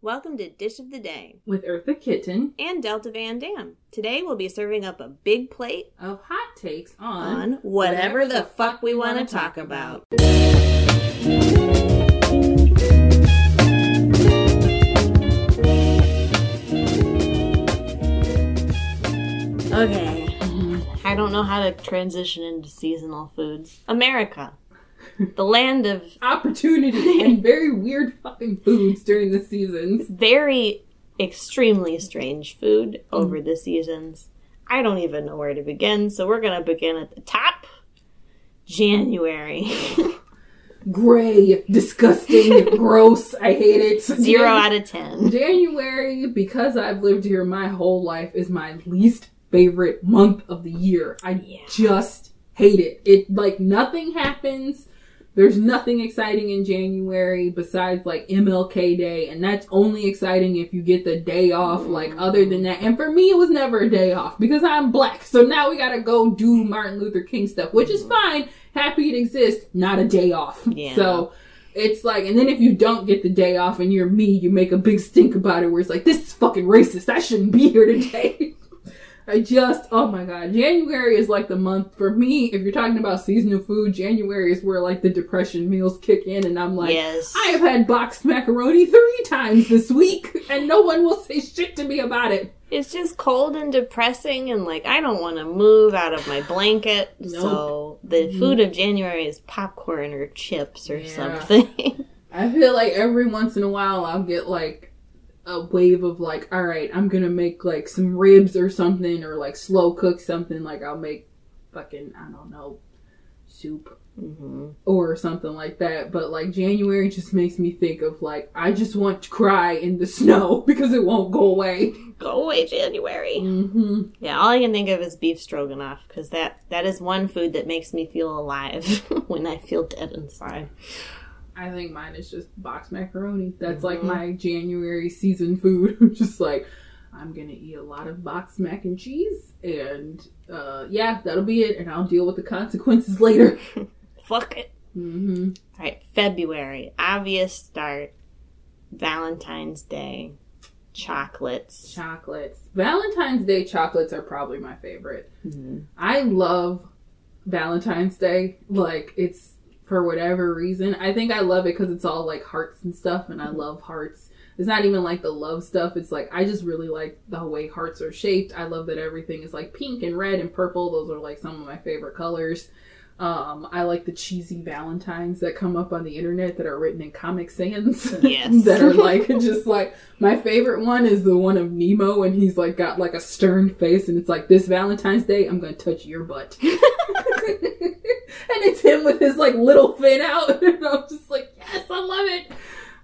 Welcome to Dish of the Day with Eartha Kitten and Delta Van Dam. Today we'll be serving up a big plate of hot takes on, on whatever, whatever the fuck we want to talk about. Okay. Mm-hmm. I don't know how to transition into seasonal foods. America. The land of opportunity and very weird fucking foods during the seasons. Very extremely strange food mm. over the seasons. I don't even know where to begin, so we're going to begin at the top. January. Gray, disgusting, gross. I hate it. Zero Jan- out of ten. January, because I've lived here my whole life, is my least favorite month of the year. I yeah. just hate it. It like nothing happens. There's nothing exciting in January besides like MLK Day, and that's only exciting if you get the day off. Like other than that, and for me, it was never a day off because I'm black. So now we gotta go do Martin Luther King stuff, which is fine. Happy it exists, not a day off. Yeah. So it's like, and then if you don't get the day off and you're me, you make a big stink about it where it's like, this is fucking racist. I shouldn't be here today. I just, oh my god, January is like the month for me. If you're talking about seasonal food, January is where like the depression meals kick in, and I'm like, yes. I have had boxed macaroni three times this week, and no one will say shit to me about it. It's just cold and depressing, and like I don't want to move out of my blanket. Nope. So the mm-hmm. food of January is popcorn or chips or yeah. something. I feel like every once in a while I'll get like a wave of like, all right, I'm gonna make like some ribs or something, or like slow cook something. Like I'll make fucking I don't know soup mm-hmm. or something like that. But like January just makes me think of like I just want to cry in the snow because it won't go away. Go away, January. Mm-hmm. Yeah, all I can think of is beef stroganoff because that that is one food that makes me feel alive when I feel dead inside. I think mine is just box macaroni. That's mm-hmm. like my January season food. just like I'm gonna eat a lot of box mac and cheese, and uh, yeah, that'll be it. And I'll deal with the consequences later. Fuck it. Mm-hmm. All right, February. Obvious start. Valentine's Day. Chocolates. Chocolates. Valentine's Day chocolates are probably my favorite. Mm-hmm. I love Valentine's Day. Like it's for whatever reason. I think I love it because it's all like hearts and stuff, and I love hearts. It's not even like the love stuff. It's like I just really like the way hearts are shaped. I love that everything is like pink and red and purple. Those are like some of my favorite colors. Um, I like the cheesy Valentines that come up on the internet that are written in Comic Sans. Yes. that are like just like my favorite one is the one of Nemo and he's like got like a stern face and it's like this Valentine's Day I'm gonna touch your butt. and it's him with his like little fin out. and I'm just like, yes, I love it.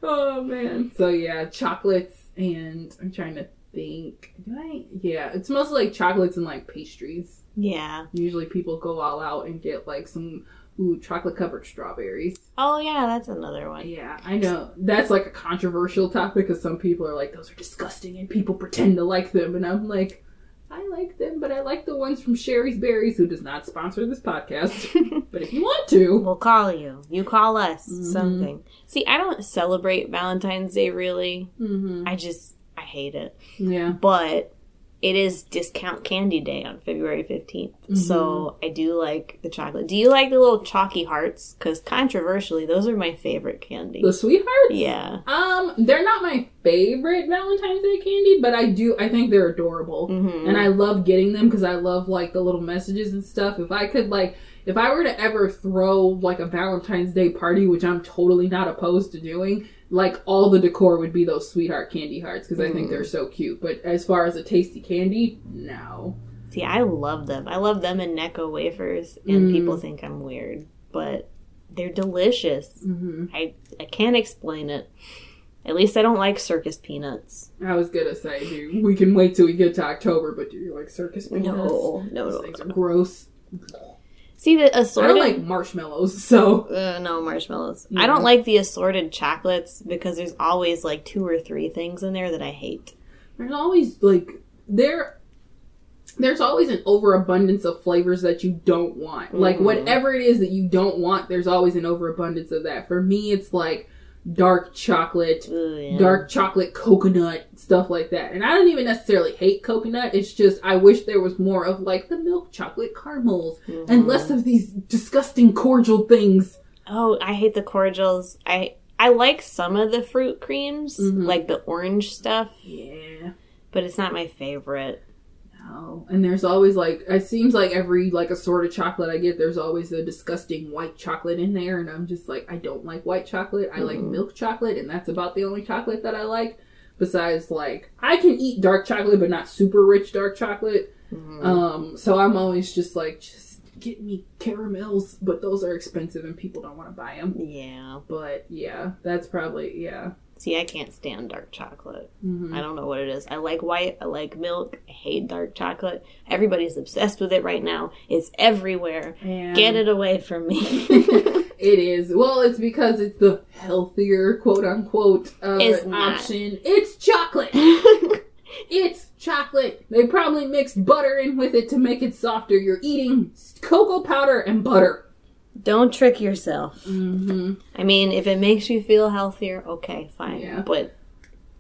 Oh man. So yeah, chocolates and I'm trying to think. Do I? Yeah, it's mostly like chocolates and like pastries. Yeah. Usually people go all out and get like some ooh chocolate covered strawberries. Oh yeah, that's another one. Yeah, I know that's like a controversial topic because some people are like those are disgusting and people pretend to like them, and I'm like, I like them, but I like the ones from Shari's Berries, who does not sponsor this podcast. but if you want to, we'll call you. You call us mm-hmm. something. See, I don't celebrate Valentine's Day really. Mm-hmm. I just I hate it. Yeah. But it is discount candy day on February 15th. Mm-hmm. So I do like the chocolate. Do you like the little chalky hearts? Because controversially, those are my favorite candy. The sweethearts? Yeah. Um, they're not my favorite Valentine's Day candy, but I do, I think they're adorable. Mm-hmm. And I love getting them because I love like the little messages and stuff. If I could like, if I were to ever throw like a Valentine's Day party, which I'm totally not opposed to doing, like all the decor would be those sweetheart candy hearts because I think they're mm. so cute. But as far as a tasty candy, no. See, I love them. I love them in Necco wafers, and mm. people think I'm weird, but they're delicious. Mm-hmm. I I can't explain it. At least I don't like circus peanuts. I was gonna say, dude, we can wait till we get to October, but do you like circus peanuts? No, no, Those no, things no. are gross. See the I assorted. don't like marshmallows, so uh, no marshmallows. I don't like the assorted chocolates because there's always like two or three things in there that I hate. there's always like there. There's always an overabundance of flavors that you don't want. Like Mhm. whatever it is that you don't want, there's always an overabundance of that. For me, it's like dark chocolate, Ugh, yeah. dark chocolate coconut stuff like that and i don't even necessarily hate coconut it's just i wish there was more of like the milk chocolate caramels Mhm. and less of these disgusting cordial things Oh, I hate the cordials. I I like some of the fruit creams, Mhm. like the orange stuff, yeah but it's not my favorite. No and there's always like it seems like every like assorted chocolate i get there's always a disgusting white chocolate in there and i'm just like i don't like white chocolate i like Mhm. milk chocolate and that's about the only chocolate that i like besides like i can eat dark chocolate but not super rich dark chocolate Mhm. Um, so I'm always just like, just get me caramels, but those are expensive and people don't want to buy them. yeah. But yeah, that's probably yeah. See, I can't stand dark chocolate. Mhm. I don't know what it is. I like white. I like milk. I hate dark chocolate. Everybody's obsessed with it right now. It's everywhere. And Get it away from me. it is well. It's because it's the healthier quote unquote uh, It's option. It's chocolate. it's chocolate. They probably mixed butter in with it to make it softer. You're eating cocoa powder and butter. Don't trick yourself. Mm-hmm. I mean, if it makes you feel healthier, okay, fine. Yeah. But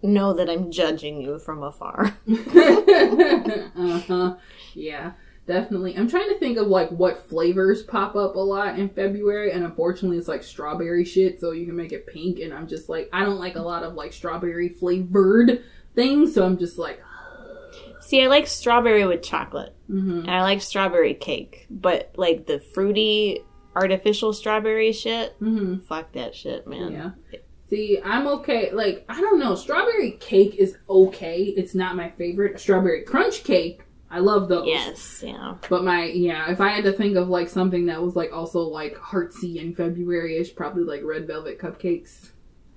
know that I'm judging you from afar. uh huh. Yeah, definitely. I'm trying to think of like what flavors pop up a lot in February, and unfortunately, it's like strawberry shit. So you can make it pink, and I'm just like, I don't like a lot of like strawberry flavored things. So I'm just like, See, I like strawberry with chocolate. mm-hmm. And I like strawberry cake. But like the fruity artificial strawberry shit, Mm-hmm. fuck that shit, man. Yeah. See, I'm okay. Like, I don't know. Strawberry cake is okay. It's not my favorite. Strawberry crunch cake, I love those. Yes, yeah. But my yeah, if I had to think of like something that was like also like heartsy in February ish, probably like red velvet cupcakes.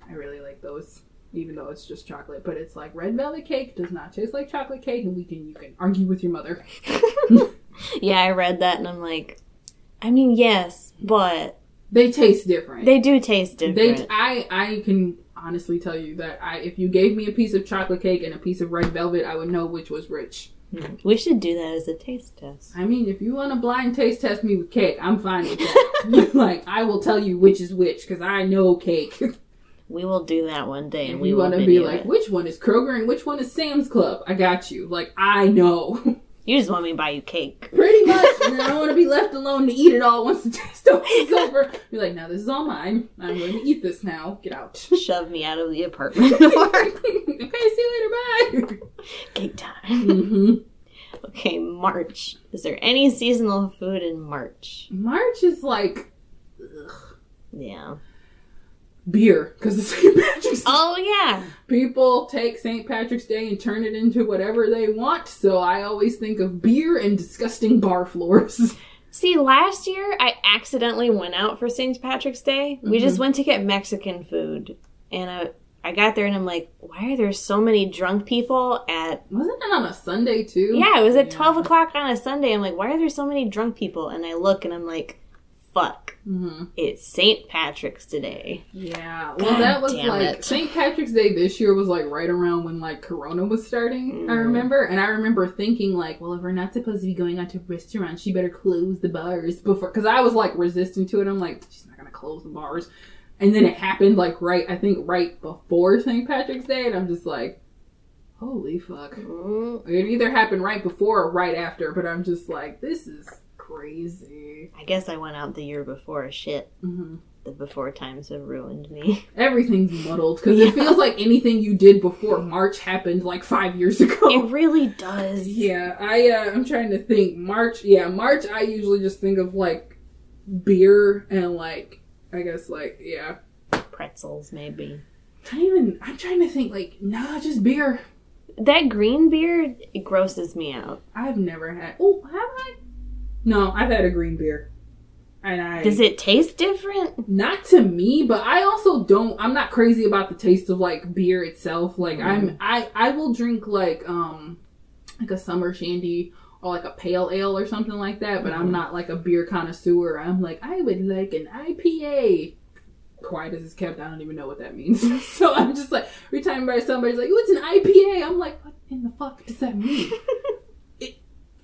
I really like those, even though it's just chocolate. But it's like red velvet cake does not taste like chocolate cake, and we can you can argue with your mother. Yeah, I read that and I'm like, I mean, yes, but They taste different. they do taste different. They. I, I can honestly tell you that I, if you gave me a piece of chocolate cake and a piece of red velvet, I would know which was which. Hmm. we should do that as a taste test. I mean, if you want to blind taste test me with cake, I'm fine with that. like, I will tell you which is which because I know cake. We will do that one day and we want to be like, it. which one is Kroger and which one is Sam's Club? I got you. Like, I know. You just want me to buy you cake. Pretty much. and I don't want to be left alone to eat it all once the taste is over. Be like, now this is all mine. I'm going to eat this now. Get out. Shove me out of the apartment okay, see you later. Bye. cake time. hmm Okay, March. Is there any seasonal food in March? March is like ugh, Yeah. Beer because it's St. Patrick's Oh yeah. People take St. Patrick's Day and turn it into whatever they want. So I always think of beer and disgusting bar floors. See, last year I accidentally went out for St. Patrick's Day. We mm-hmm. just went to get Mexican food, and I I got there and I'm like, why are there so many drunk people at? Wasn't it on a Sunday too? Yeah, it was at Yeah. twelve o'clock on a Sunday. I'm like, why are there so many drunk people? And I look and I'm like, fuck, hmm it's St. Patrick's today. Yeah. Well, God that was like. St. Patrick's Day this year was like right around when like Corona was starting. I Mm. remember, and I remember thinking like, well, if we're not supposed to be going out to restaurants, she better close the bars before. Because I was like resistant to it. I'm like, she's not gonna close the bars. And then it happened like right, I think right before St. Patrick's Day, and I'm just like, holy fuck. Mm, It either happened right before or right after, but I'm just like, this is crazy. I guess I went out the year before. Shit, hmm the before times have ruined me. Everything's muddled because it feels like anything you did before March happened like five years ago. it really does. Yeah, I uh, I'm trying to think. March, yeah, March. I usually just think of like beer and like I guess like yeah. Pretzels, maybe. I even. I'm trying to think like nah, just beer. That green beer it grosses me out. I've never had. Oh, have I? No, I've had a green beer. And I Does it taste different? not to me, but I also don't I'm not crazy about the taste of like beer itself. Like I'm I I will drink like um like a summer shandy or like a pale ale or something like that, but I'm not like a beer connoisseur. I'm like I would like an IPA. Quiet as it's kept, I don't even know what that means. so I'm just like every time by somebody's like, "Oh, it's an IPA," I'm like, "What in the fuck does that mean?"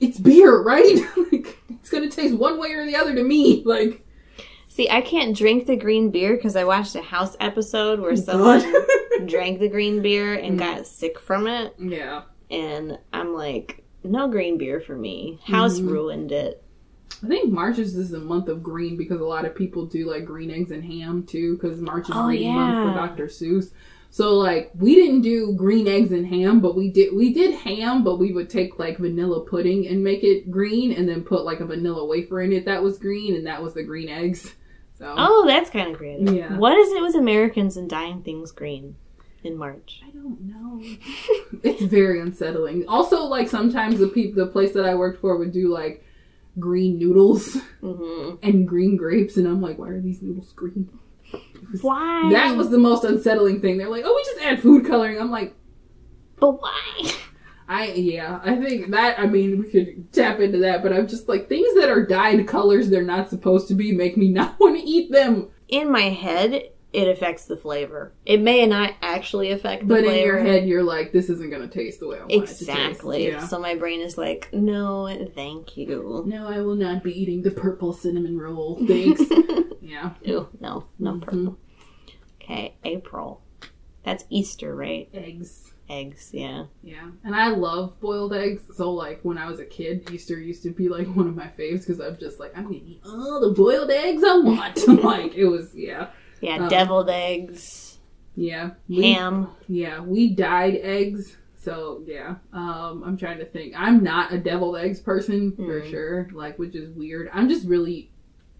it, it's beer, right? like it's gonna taste one way or the other to me. Like See, I can't drink the green beer because I watched a house episode where someone drank the green beer and got sick from it. yeah. And I'm like, no green beer for me. House Mhm. ruined it. I think March is just a month of green because a lot of people do like green eggs and ham too because March is Oh, green month for. Dr. Seuss. So like we didn't do green eggs and ham, but we did we did ham, but we would take like vanilla pudding and make it green and then put like a vanilla wafer in it that was green and that was the green eggs. So Oh, that's kind of creative. Yeah. What is it with Americans and dyeing things green in March? I don't know. it's very unsettling. Also, like sometimes the people, the place that I worked for would do like green noodles hmm and green grapes, and I'm like, why are these noodles green? Why? That was the most unsettling thing. They're like, oh, we just add food coloring. I'm like, But why? I yeah, I think that. I mean, we could tap into that, but I'm just like things that are dyed colors they're not supposed to be make me not want to eat them. In my head, it affects the flavor. It may not actually affect the But flavor. in your head, you're like, this isn't gonna taste the way I want Exactly. it to taste. Yeah. So my brain is like, no, thank you. No, I will not be eating the purple cinnamon roll. Thanks. yeah. Ew, no, no Mhm. purple. Okay, April. That's Easter, right? Eggs. Eggs, yeah. Yeah, and I love boiled eggs. So like when I was a kid, Easter used to be like one of my faves because I'm just like I'm gonna eat all the boiled eggs I want. like it was yeah, Yeah, Um, deviled eggs, yeah. We, ham. Yeah, we dyed eggs. So yeah, um, I'm trying to think. I'm not a deviled eggs person for Mm. sure. Like, which is weird. I'm just really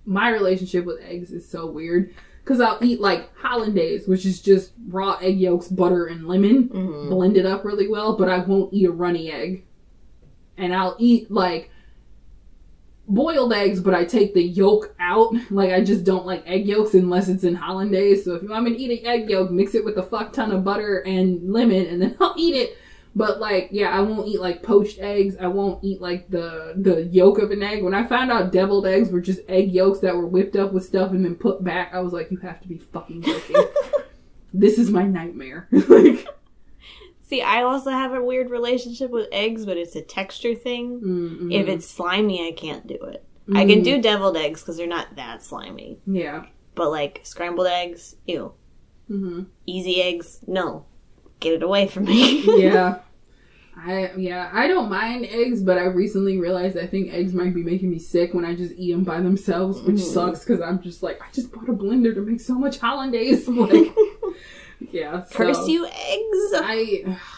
my relationship with eggs is so weird because I'll eat like hollandaise, which is just raw egg yolks, butter, and lemon hmm blended up really well, but I won't eat a runny egg. And I'll eat like boiled eggs, but I take the yolk out. Like I just don't like egg yolks unless it's in hollandaise. So if you want me to eat an egg yolk, mix it with a fuck ton of butter and lemon, and then I'll eat it. But like, yeah, I won't eat like poached eggs. I won't eat like the the yolk of an egg. When I found out deviled eggs were just egg yolks that were whipped up with stuff and then put back, I was like, you have to be fucking joking. this is my nightmare. like, See, I also have a weird relationship with eggs, but it's a texture thing. mm, If mm, it's slimy, I can't do it. I can mm, do deviled eggs because they're not that slimy. Yeah. But like scrambled eggs, ew. hmm Easy eggs, no. Get it away from me. Yeah. I yeah, I don't mind eggs, but I recently realized I think eggs might be making me sick when I just eat them by themselves, which Mhm. sucks because I'm just like I just bought a blender to make so much hollandaise. Like, yeah, so Curse you, eggs. I.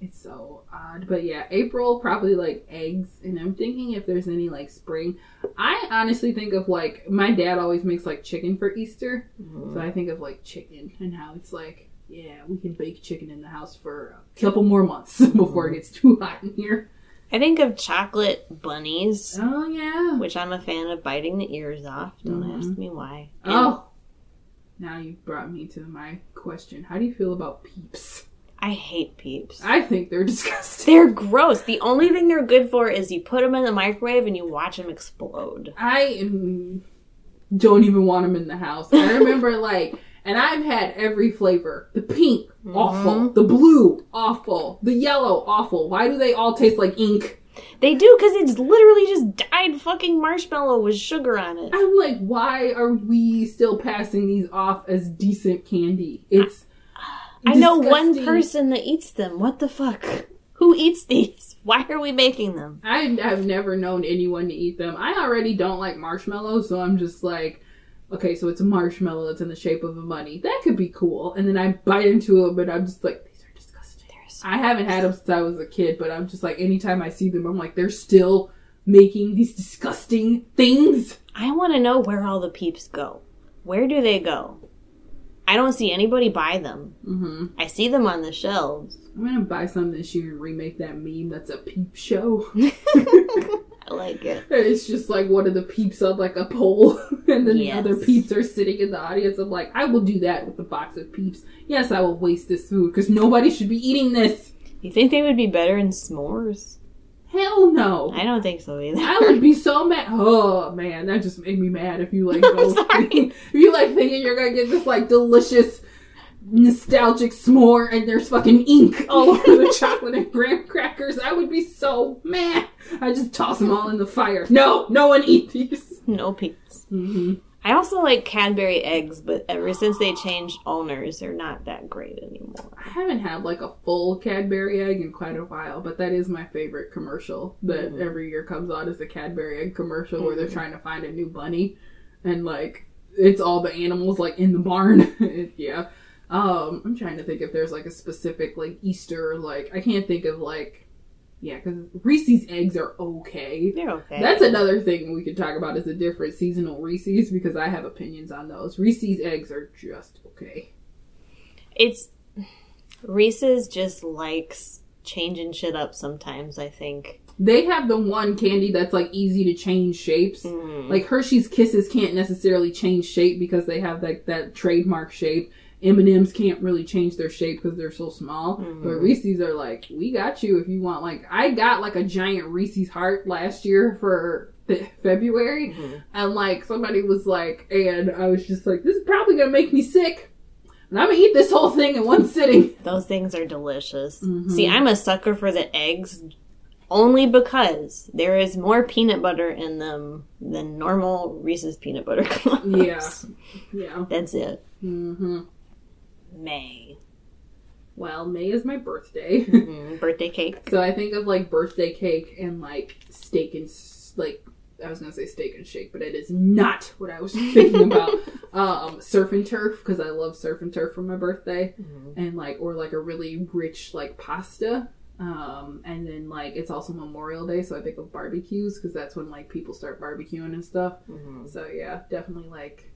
It's so odd, but yeah, April probably like eggs, and I'm thinking if there's any like spring. I honestly think of like my dad always makes like chicken for Easter, Mhm. so I think of like chicken and how it's like, yeah, we can bake chicken in the house for a couple more months before it gets too hot in here. I think of chocolate bunnies, Oh yeah. which I'm a fan of biting the ears off. Don't Mhm. ask me why. And Oh. Now you brought me to my question. How do you feel about peeps? I hate peeps. I think they're disgusting. They're gross. The only thing they're good for is you put them in the microwave and you watch them explode. I mm, don't even want them in the house. I remember like, and I've had every flavor. The pink, awful. Mhm. The blue, awful. The yellow, awful. Why do they all taste like ink? They do because it's literally just dyed fucking marshmallow with sugar on it. I'm like, why are we still passing these off as decent candy? It's. I know one person that eats them. What the fuck? Who eats these? Why are we making them? I have never known anyone to eat them. I already don't like marshmallows, so I'm just like, okay, so it's a marshmallow that's in the shape of a bunny. That could be cool. And then I bite into it, but I'm just like, these are disgusting. I haven't had them since I was a kid, but I'm just like, anytime I see them, I'm like, they're still making these disgusting things. I want to know where all the peeps go. Where do they go? I don't see anybody buy them. hmm I see them on the shelves. I'm gonna buy some this year and remake that meme that's a peep show. I like it. And it's just like one of the peeps on like a pole, and then Yes. the other peeps are sitting in the audience. I'm like, I will do that with the box of peeps. Yes, I will waste this food because nobody should be eating this. You think they would be better in s'mores? Hell no. I don't think so either. I would be so mad. Oh man, that just made me mad. If you like go, sorry. if you like thinking you're gonna get this like delicious, nostalgic s'more and there's fucking ink all over the chocolate and graham crackers, I would be so mad. I just toss them all in the fire. No, no one eat these. no peeps. hmm I also like Cadbury eggs, but ever since they changed owners, they're not that great anymore. I haven't had like a full Cadbury egg in quite a while, but that is my favorite commercial that Mhm. every year comes out is the Cadbury egg commercial where they're Mhm. trying to find a new bunny and like it's all the animals like in the barn. Yeah. Um I'm trying to think if there's like a specific like Easter like I can't think of like yeah, because Reese's eggs are okay. They're okay. That's another thing we could talk about is the different seasonal Reese's because I have opinions on those. Reese's eggs are just okay. It's Reese's just likes changing shit up sometimes. I think. They have the one candy that's like easy to change shapes. Mm. Like Hershey's Kisses can't necessarily change shape because they have like that trademark shape. M and M's can't really change their shape because they're so small. Mhm. But Reese's are like, we got you if you want. Like I got like a giant Reese's heart last year for fe- February, Mhm. and like somebody was like, and I was just like, this is probably gonna make me sick, and I'm gonna eat this whole thing in one sitting. Those things are delicious. Mhm. See, I'm a sucker for the eggs only because there is more peanut butter in them than normal Reese's peanut butter cups. Yeah, yeah. That's it. hmm May. Well, May is my birthday. Mhm. Birthday cake. So I think of like birthday cake and like steak and like I was gonna say steak and shake, but it is not what I was thinking about. um, surf and turf because I love surf and turf for my birthday, Mhm. and like or like a really rich like pasta. Um, and then like it's also Memorial Day, so I think of barbecues because that's when like people start barbecuing and stuff. Mhm. So yeah, definitely like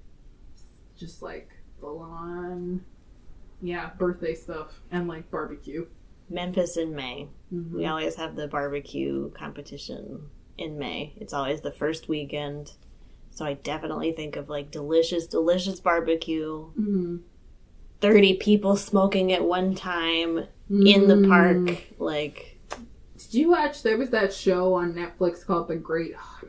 just like full on, yeah, birthday stuff and like barbecue. Memphis in May. Mhm. We always have the barbecue competition in May. It's always the first weekend. So I definitely think of like delicious, delicious barbecue. Mhm. 30 people smoking at one time in the Mm. park. Like, Did you watch? There was that show on Netflix called The Great. Oh,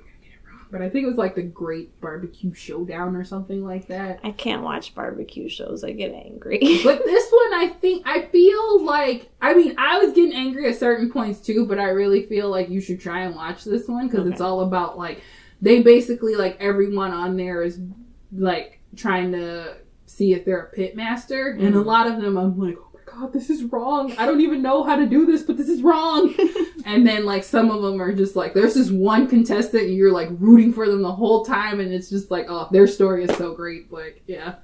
but I think it was like the Great Barbecue Showdown or something like that. I can't watch barbecue shows. I get angry. But this one, I think I feel like I mean I was getting angry at certain points too, but I really feel like you should try and watch this one because it's all about like they basically like everyone on there is like trying to see if they're a pit master, and a Mhm. lot of them I'm like, god, this is wrong. I don't even know how to do this, but this is wrong. and then like some of them are just like there's this one contestant and you're like rooting for them the whole time, and it's just like oh their story is so great. Like yeah.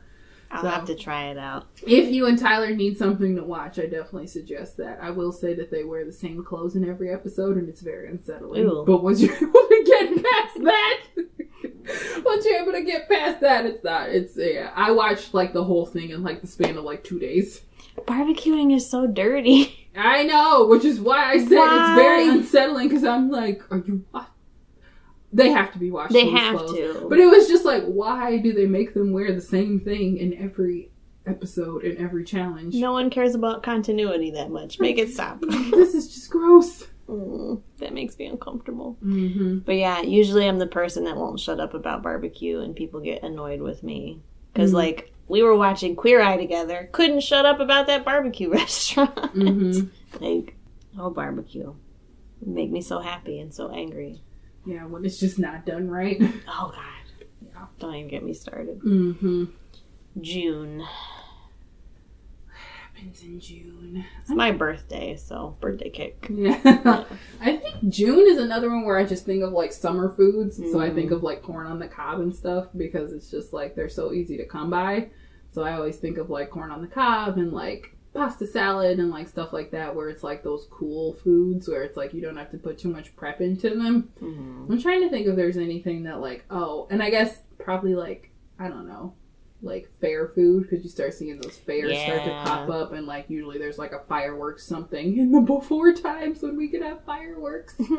I'll So- have to try it out. If you and Tyler need something to watch, I definitely suggest that. I will say that they wear the same clothes in every episode, and it's very unsettling. Ooh. But once you're able to get past that, once you're able to get past that, it's not. It's yeah. I watched like the whole thing in like the span of like two days. Barbecuing is so dirty. I know, which is why I said Why? it's very unsettling because I'm like, are you? what? They have to be washed. They have clothes. to. But it was just like, why do they make them wear the same thing in every episode in every challenge? no one cares about continuity that much. Make it stop. this is just gross. Mm, that makes me uncomfortable. Mm-hmm. But yeah, usually I'm the person that won't shut up about barbecue, and people get annoyed with me because Mhm. like we were watching Queer Eye together, couldn't shut up about that barbecue restaurant. Mm-hmm. like, oh barbecue, make me so happy and so angry. Yeah, when it's just not done right. Oh god, Yeah. don't even get me started. Mm-hmm. June, Happens in June. it's my birthday, so birthday cake. Yeah. I think June is another one where I just think of like summer foods. So I think of like corn on the cob and stuff because it's just like they're so easy to come by. So I always think of like corn on the cob and like pasta salad and like stuff like that where it's like those cool foods where it's like you don't have to put too much prep into them. Mhm. I'm trying to think if there's anything that like oh, and I guess probably like I don't know, like fair food because you start seeing those fairs start to pop up and like usually there's like a fireworks something in the before times when we could have fireworks.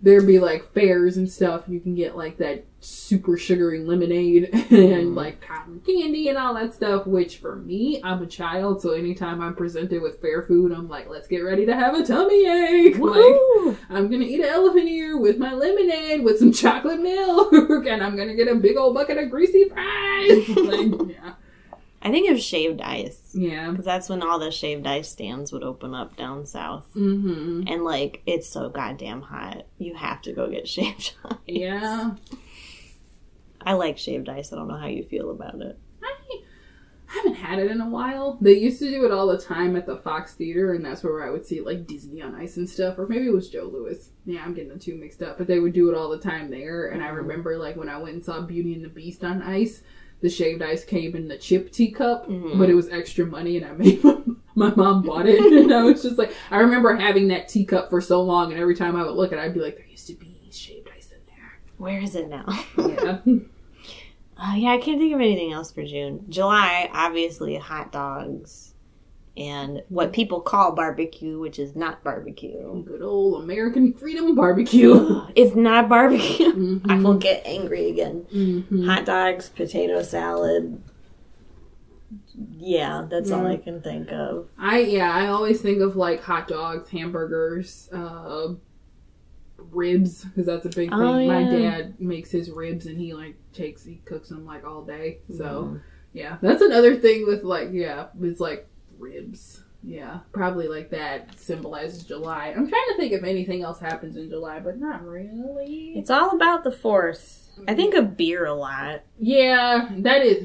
there'd be like fairs and stuff. You can get like that super sugary lemonade and mm-hmm. like cotton candy and all that stuff. Which for me, I'm a child, so anytime I'm presented with fair food, I'm like, let's get ready to have a tummy ache. Like, I'm gonna eat an elephant ear with my lemonade with some chocolate milk, and I'm gonna get a big old bucket of greasy fries. like, yeah, I think it was shaved ice. yeah. Because that's when all the shaved ice stands would open up down south. Mm-hmm. And like, it's so goddamn hot. You have to go get shaved ice. Yeah. I like shaved ice. I don't know how you feel about it. I haven't had it in a while. They used to do it all the time at the Fox Theater, and that's where I would see like Disney on Ice and stuff, or maybe it was Joe Louis. Yeah, I'm getting the two mixed up, but they would do it all the time there. And I remember like when I went and saw Beauty and the Beast on ice, the shaved ice came in the chip teacup, Mhm. but it was extra money, and I made my, my mom bought it, and I was just like, I remember having that teacup for so long, and every time I would look at, it, I'd be like, there used to be shaved ice in there. Where is it now? Yeah. Uh, yeah, I can't think of anything else for June. July, obviously, hot dogs and what people call barbecue, which is not barbecue. Good old American Freedom Barbecue. It's not barbecue. I Mhm. will get angry again. Mhm. Hot dogs, potato salad. Yeah, that's all I can think of. I yeah, I always think of like hot dogs, hamburgers, uh, ribs because that's a big thing. Oh, My dad makes his ribs and he like takes he cooks them like all day. So Mhm. yeah, that's another thing with like yeah, it's like ribs. Yeah, probably like that symbolizes July. I'm trying to think if anything else happens in July, but not really. It's all about the fourth. I think of beer a lot. Yeah, that is.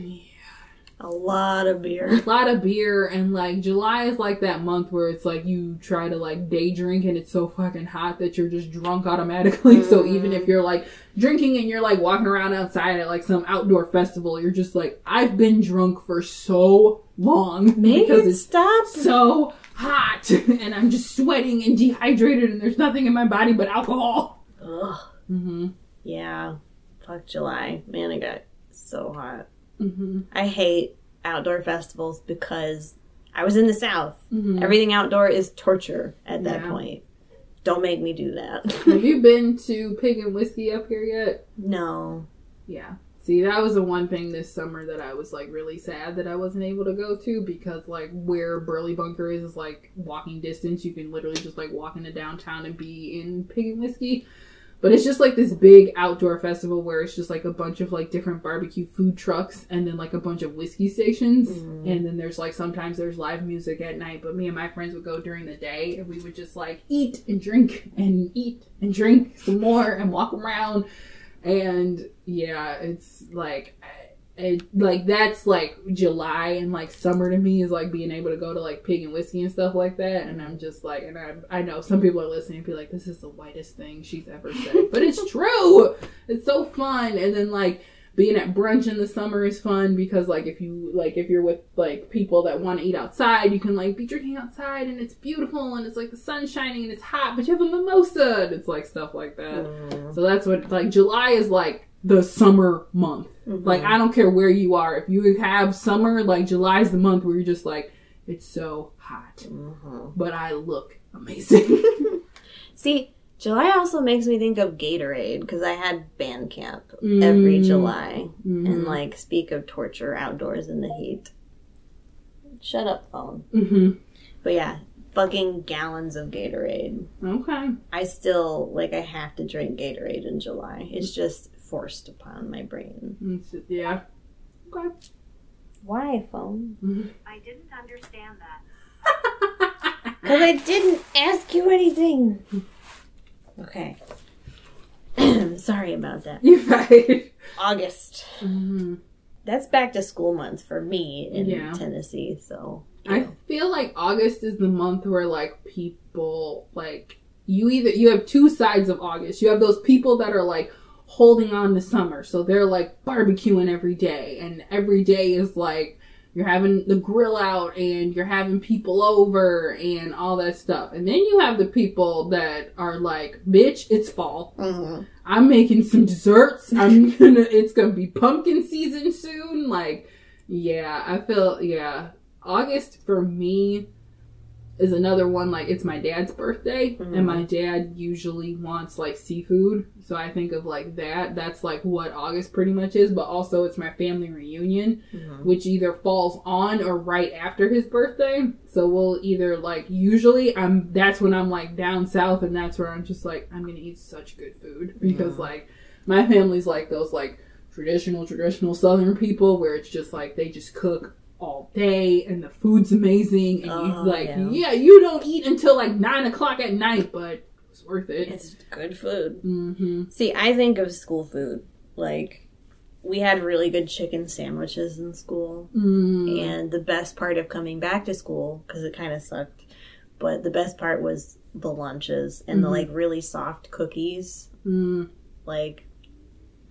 A lot of beer. a lot of beer and like July is like that month where it's like you try to like day drink and it's so fucking hot that you're just drunk automatically. So even if you're like drinking and you're like walking around outside at like some outdoor festival, you're just like, I've been drunk for so long Make because it it's stop. so hot and I'm just sweating and dehydrated and there's nothing in my body but alcohol. Ugh. Mm-hmm. Yeah. Fuck July. Man, it got so hot. Mm-hmm. I hate outdoor festivals because I was in the South. Mm-hmm. Everything outdoor is torture at that Yeah. point. Don't make me do that. Have you been to Pig and Whiskey up here yet? no. Yeah. See, that was the one thing this summer that I was like really sad that I wasn't able to go to because like where Burley Bunker is is like walking distance. You can literally just like walk into downtown and be in Pig and Whiskey. But it's just like this big outdoor festival where it's just like a bunch of like different barbecue food trucks and then like a bunch of whiskey stations. Mm. And then there's like sometimes there's live music at night, but me and my friends would go during the day and we would just like eat and drink and eat and drink some more and walk around. And yeah, it's like it, like that's like July and like summer to me is like being able to go to like pig and whiskey and stuff like that. And I'm just like, and I I know some people are listening and be like, this is the whitest thing she's ever said, but it's true. It's so fun. And then like being at brunch in the summer is fun because like if you like if you're with like people that want to eat outside, you can like be drinking outside and it's beautiful and it's like the sun's shining and it's hot, but you have a mimosa and it's like stuff like that. Mm. So that's what like July is like the summer month. Mhm. Like I don't care where you are. If you have summer, like July is the month where you're just like, it's so hot. Mhm. But I look amazing. See, July also makes me think of Gatorade because I had band camp every Mm. July. And like, speak of torture outdoors in the heat. Shut up, phone. hmm But yeah, fucking gallons of Gatorade. Okay. I still like I have to drink Gatorade in July. It's just forced upon my brain. It's- yeah. Okay. Why phone? I didn't understand that. Because I didn't ask you anything. Okay. Sorry about that. You're right. August. hmm That's back to school month for me in Yeah. Tennessee. So I feel like August is the month where like people like you either you have two sides of August. You have those people that are like holding on to summer. So they're like barbecuing every day and every day is like you're having the grill out and you're having people over and all that stuff. And then you have the people that are like, bitch, it's fall. Mhm. I'm making some desserts. I'm gonna it's gonna be pumpkin season soon. Like, yeah, I feel yeah. August for me is another one. Like it's my dad's birthday, Mhm. and my dad usually wants like seafood, so I think of like that. That's like what August pretty much is. But also, it's my family reunion, Mhm. which either falls on or right after his birthday. So we'll either like usually I'm that's when I'm like down south, and that's where I'm just like I'm gonna eat such good food because Mhm. like my family's like those like traditional traditional southern people where it's just like they just cook all day and the food's amazing and Oh, you like yeah. yeah. you don't eat until like nine o'clock at night but it's worth it It's good food. mm-hmm. See, I think of school food like we had really good chicken sandwiches in school, mm. and the best part of coming back to school because it kind of sucked, but the best part was the lunches and the Mhm. like really soft cookies. Mm. Like,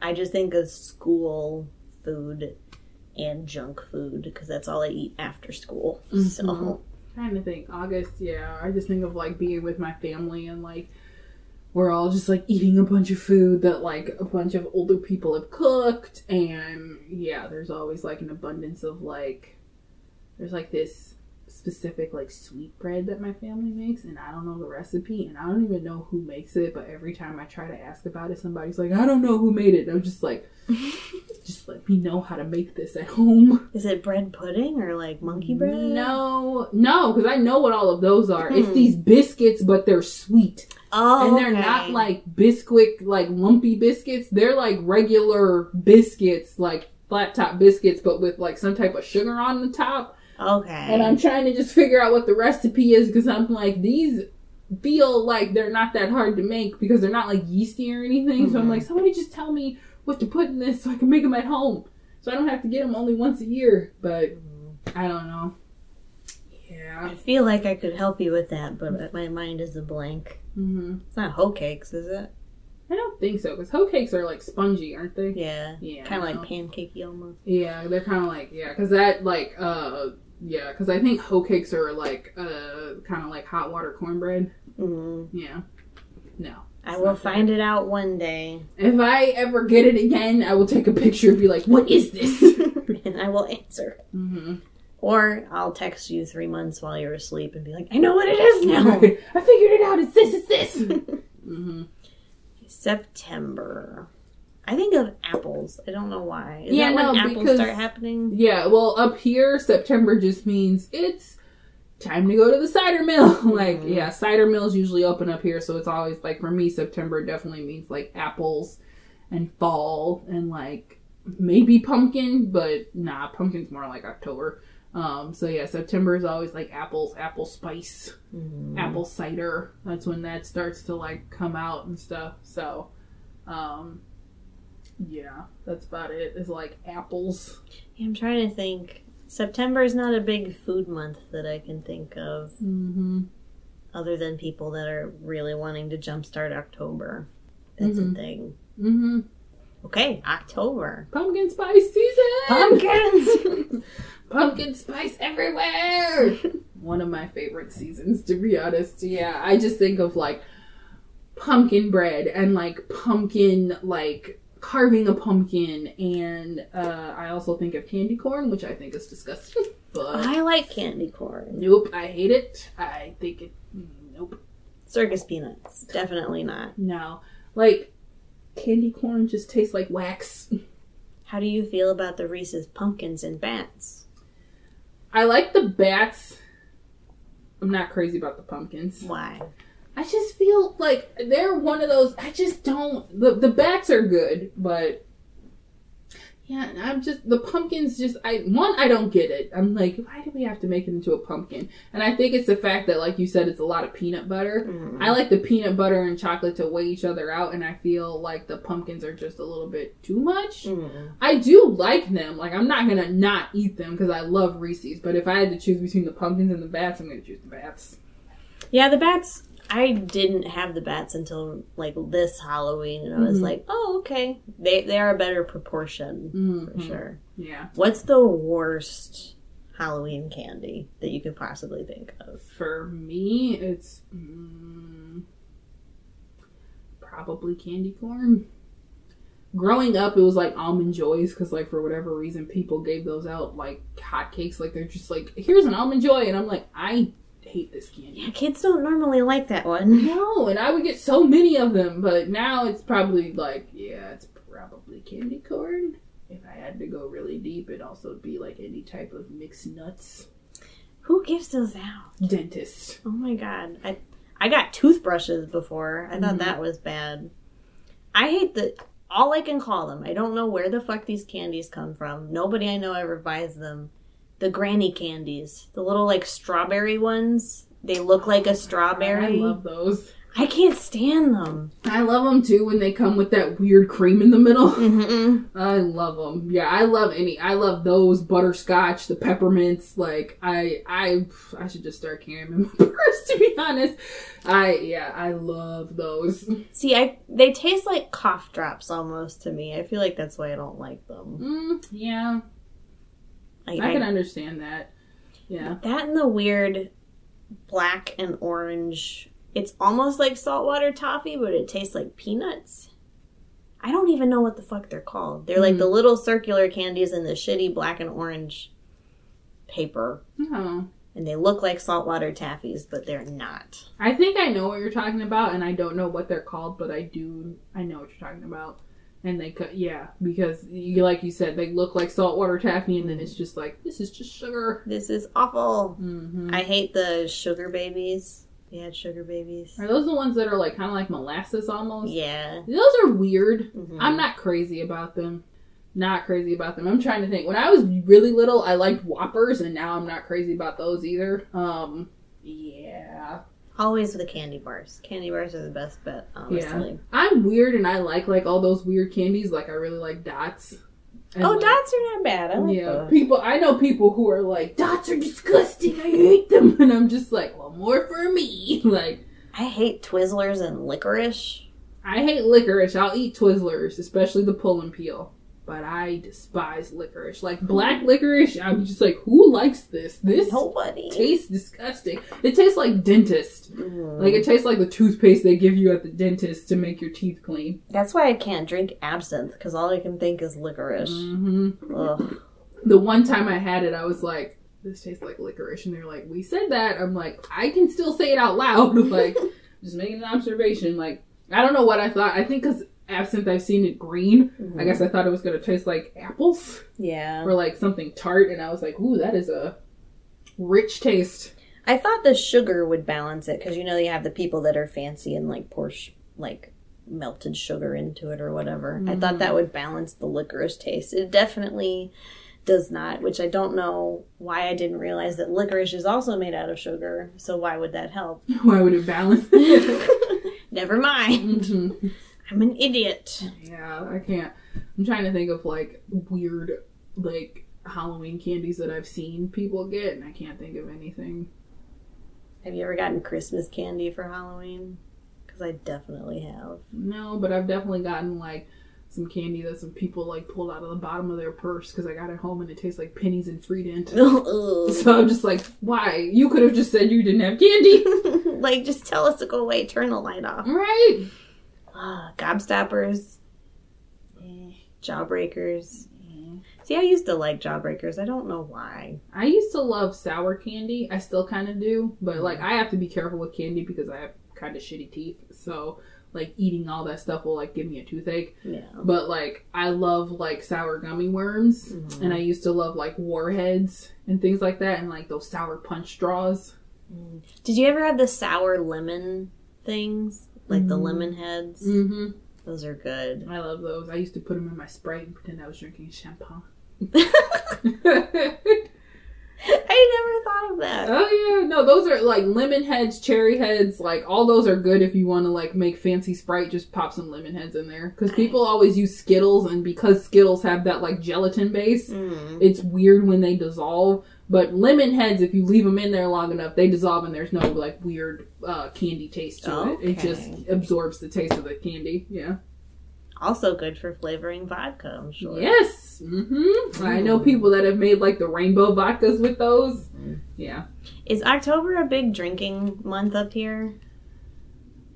I just think of school food and junk food because that's all I eat after school. So, Mhm. trying to think august yeah i just think of like being with my family and like we're all just like eating a bunch of food that like a bunch of older people have cooked and yeah there's always like an abundance of like there's like this specific like sweet bread that my family makes and i don't know the recipe and i don't even know who makes it but every time i try to ask about it somebody's like i don't know who made it and i'm just like just let me know how to make this at home is it bread pudding or like monkey bread? no, no, because I know what all of those are. It's Hmm. these biscuits, but they're sweet, Oh, and they're okay. not like Bisquick, like lumpy biscuits. They're like regular biscuits, like flat top biscuits, but with like some type of sugar on the top. Okay. And I'm trying to just figure out what the recipe is because I'm like these feel like they're not that hard to make because they're not like yeasty or anything. So I'm Mhm. like, somebody just tell me what to put in this so I can make them at home. So I don't have to get them only once a year. But I don't know. Yeah. I feel like I could help you with that, but my mind is a blank. hmm It's not hoe cakes, is it? I don't think so because hoe cakes are like spongy, aren't they? Yeah. Yeah. Kind of like pancakey almost. Yeah, they're kind of like yeah, because that like uh yeah, because I think hoe cakes are like uh kind of like hot water cornbread. hmm Yeah. No. I will find it out one day, If I ever get it again, I will take a picture and be like, "What is this?" and I will answer. mm-hmm. Or I'll text you three months while you're asleep and be like, I know what it is now. I figured it out. It's this. It's this. mm-hmm. September. I think of apples. I don't know why. Is Yeah, that when no, apples because- start happening? Yeah. Well, up here, September just means it's time to go to the cider mill. like, Mhm. yeah, cider mills usually open up here, so it's always like for me, September definitely means like apples and fall and like maybe pumpkin, but nah, pumpkin's more like October. Um, so yeah, September is always like apples, apple spice. Mhm. apple cider. That's when that starts to like come out and stuff. So, um, yeah, that's about it. Is like apples. Yeah, I'm trying to think. September is not a big food month that I can think of, Mm-hmm. other than people that are really wanting to jumpstart October. That's Mhm. a thing. Mm-hmm. Okay, October. Pumpkin spice season. Pumpkins! Pumpkin spice everywhere. One of my favorite seasons, to be honest. Yeah, I just think of like pumpkin bread and like pumpkin like carving a pumpkin and uh I also think of candy corn, which I think is disgusting. But I like candy corn. Nope, I hate it. I think it. Nope, Circus peanuts. Definitely not. no. Like candy corn just tastes like wax. How do you feel about the Reese's pumpkins and bats? I like the bats. I'm not crazy about the pumpkins. Why? I just feel like they're one of those. I just don't. The the bats are good, but yeah, I'm just the pumpkins. Just I one I don't get it. I'm like, why do we have to make it into a pumpkin? And I think it's the fact that, like you said, it's a lot of peanut butter. Mm. I like the peanut butter and chocolate to weigh each other out, and I feel like the pumpkins are just a little bit too much. Mm. I do like them. Like I'm not gonna not eat them because I love Reese's. But if I had to choose between the pumpkins and the bats, I'm gonna choose the bats. Yeah, the bats. I didn't have the bats until like this Halloween, and I was Mhm. like, "Oh, okay. They they are a better proportion for Mhm. sure." Yeah. What's the worst Halloween candy that you could possibly think of? For me, it's mm, probably candy corn. Growing up, it was like almond joys because, like, for whatever reason, people gave those out like hotcakes. Like, they're just like, "Here's an almond joy," and I'm like, I hate this candy. Yeah, kids don't normally like that one. No, and I would get so many of them, but now it's probably like, yeah, it's probably candy corn. If I had to go really deep, it'd also be like any type of mixed nuts. Who gives those out? Dentist. Oh my god. I I got toothbrushes before. I thought Mhm. that was bad. I hate the all I can call them. I don't know where the fuck these candies come from. Nobody I know ever buys them. The granny candies. The little like strawberry ones. They look like a strawberry. I love those. I can't stand them. I love them too when they come with that weird cream in the middle. Mm-mm. I love them. Yeah, I love any. I love those butterscotch, the peppermints. Like I, I, I should just start carrying them in my purse. To be honest, I yeah, I love those. See, I they taste like cough drops almost to me. I feel like that's why I don't like them. Mm, yeah, Like, I can understand that. Yeah, That and the weird black and orange. It's almost like saltwater toffee, but it tastes like peanuts. I don't even know what the fuck they're called. They're like Mhm. the little circular candies in the shitty black and orange paper. oh. And they look like saltwater taffies, but they're not. I think I know what you're talking about, and I don't know what they're called, but I do. I know what you're talking about. And they cut, yeah, because you like you said, they look like saltwater taffy, and then it's just like this is just sugar. This is awful. hmm I hate the sugar babies. Yeah, sugar babies. Are those the ones that are like kind of like molasses almost? Yeah. Those are weird. Mhm. I'm not crazy about them. Not crazy about them. I'm trying to think. When I was really little, I liked Whoppers, and now I'm not crazy about those either. Um. Always with the candy bars. Candy bars are the best bet, um, honestly. I'm weird, and I like like all those weird candies. Like I really like dots. And, Oh, like, dots are not bad. I like yeah, those. people. I know people who are like dots are disgusting. I hate them, and I'm just like, well, more for me. Like I hate Twizzlers and licorice. I hate licorice. I'll eat Twizzlers, especially the pull and peel. But I despise licorice. Like black licorice, I'm just like, who likes this? This Nobody. tastes disgusting. It tastes like dentist. Mm. Like it tastes like the toothpaste they give you at the dentist to make your teeth clean. That's why I can't drink absinthe because all I can think is licorice. hmm The one time I had it, I was like, this tastes like licorice. And they're like, we said that. I'm like, I can still say it out loud. like, just making an observation. Like, I don't know what I thought. I think because absinthe, I've seen it green. I guess I thought it was going to taste like apples Yeah. or like something tart. And I was like, ooh, that is a rich taste. I thought the sugar would balance it because you know you have the people that are fancy and like pour sh- like melted sugar into it or whatever. I thought that would balance the licorice taste. It definitely does not, which I don't know why I didn't realize that licorice is also made out of sugar. So why would that help? Why would it balance? Never mind. Mhm. I'm an idiot. Yeah, I can't. I'm trying to think of like weird, like Halloween candies that I've seen people get, and I can't think of anything. Have you ever gotten Christmas candy for Halloween? Because I definitely have. No, but I've definitely gotten like some candy that some people like pulled out of the bottom of their purse because I got it home and it tastes like pennies and Freedent. Ugh. So I'm just like, why? You could have just said you didn't have candy, like, just tell us to go away. Turn the light off. right? Ah, gobstoppers. Eh, Jawbreakers. See, I used to like jawbreakers. I don't know why. I used to love sour candy. I still kind of do, but like I have to be careful with candy because I have kind of shitty teeth. So like eating all that stuff will like give me a toothache. Yeah. But like I love like sour gummy worms, Mhm. and I used to love like warheads and things like that, and like those sour punch straws. Did you ever have the sour lemon things? Like the Mm. lemon heads? Mm-hmm. Those are good. I love those. I used to put them in my Sprite and pretend I was drinking champagne. I never thought of that. Oh yeah, no, those are like lemon heads, cherry heads, like all those are good if you want to like make fancy Sprite. Just pop some lemon heads in there because people always use Skittles, and because Skittles have that like gelatin base, Mm. it's weird when they dissolve. But lemon heads, if you leave them in there long enough, they dissolve, and there's no like weird uh, candy taste to it. It just absorbs the taste of the candy. Yeah. Also good for flavoring vodka, I'm sure. Yes. hmm I know people that have made like the rainbow vodkas with those. Yeah. Is October a big drinking month up here?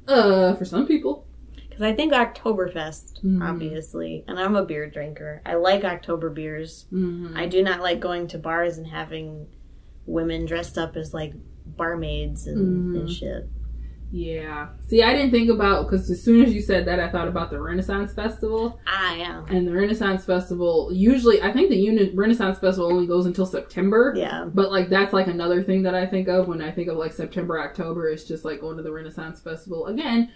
Uh, for some people. Because I think Oktoberfest, Mhm. obviously, and I'm a beer drinker. I like October beers. hmm I do not like going to bars and having women dressed up as like barmaids and, Mhm. and shit. Yeah. See, I didn't think about because as soon as you said that, I thought about the Renaissance Festival. Ah, yeah. And the Renaissance Festival usually, I think the unit Renaissance Festival only goes until September. Yeah. But like that's like another thing that I think of when I think of like September, October. It's just like going to the Renaissance Festival again,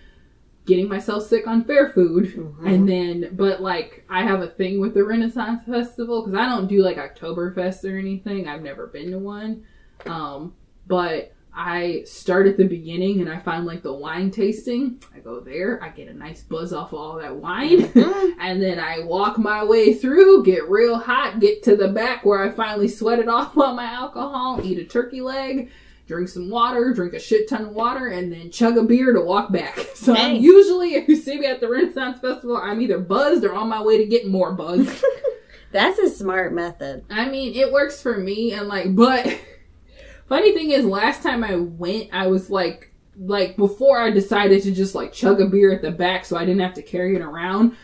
getting myself sick on fair food, Mhm. and then but like I have a thing with the Renaissance Festival because I don't do like Oktoberfest or anything. I've never been to one, um, but I start at the beginning and I find like the wine tasting. I go there, I get a nice buzz off of all that wine. Mhm. And then I walk my way through, get real hot, get to the back where I finally sweat it off on my alcohol, eat a turkey leg, drink some water, drink a shit ton of water, and then chug a beer to walk back. So I'm usually, if you see me at the Renaissance Festival, I'm either buzzed or on my way to get more buzzed. That's a smart method. I mean, it works for me, and like, but funny thing is, last time I went, I was like, like before I decided to just like chug a beer at the back, so I didn't have to carry it around.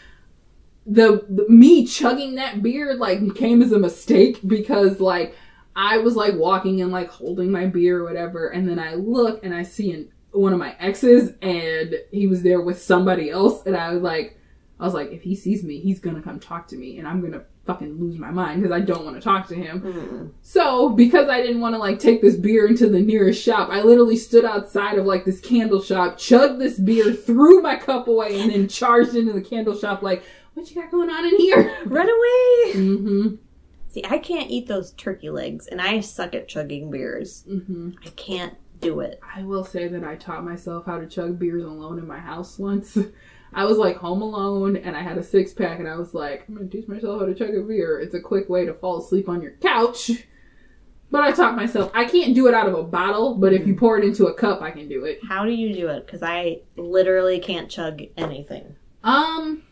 The, the me chugging that beer like came as a mistake because like I was like walking and like holding my beer or whatever, and then I look and I see an, one of my exes, and he was there with somebody else, and I was like, I was like, if he sees me, he's gonna come talk to me, and I'm gonna fucking lose my mind because I don't want to talk to him. Mm. So, because I didn't want to like take this beer into the nearest shop, I literally stood outside of like this candle shop, chugged this beer, threw my cup away, and then charged into the candle shop like, "What you got going on in here?" Run away! Mm-hmm. See, I can't eat those turkey legs, and I suck at chugging beers. Mm-hmm. I can't do it. I will say that I taught myself how to chug beers alone in my house once. I was like home alone and I had a six pack and I was like, I'm gonna teach myself how to chug a beer. It's a quick way to fall asleep on your couch. But I taught myself I can't do it out of a bottle, but if you pour it into a cup, I can do it. How do you do it? Because I literally can't chug anything. Um,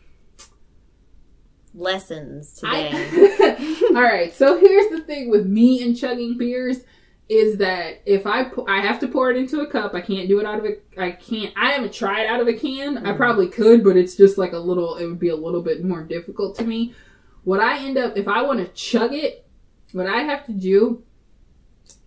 Lessons today. I, all right. So here's the thing with me and chugging beers is that if I I have to pour it into a cup, I can't do it out of a I can't I haven't tried out of a can. I probably could, but it's just like a little it would be a little bit more difficult to me. What I end up if I want to chug it, what I have to do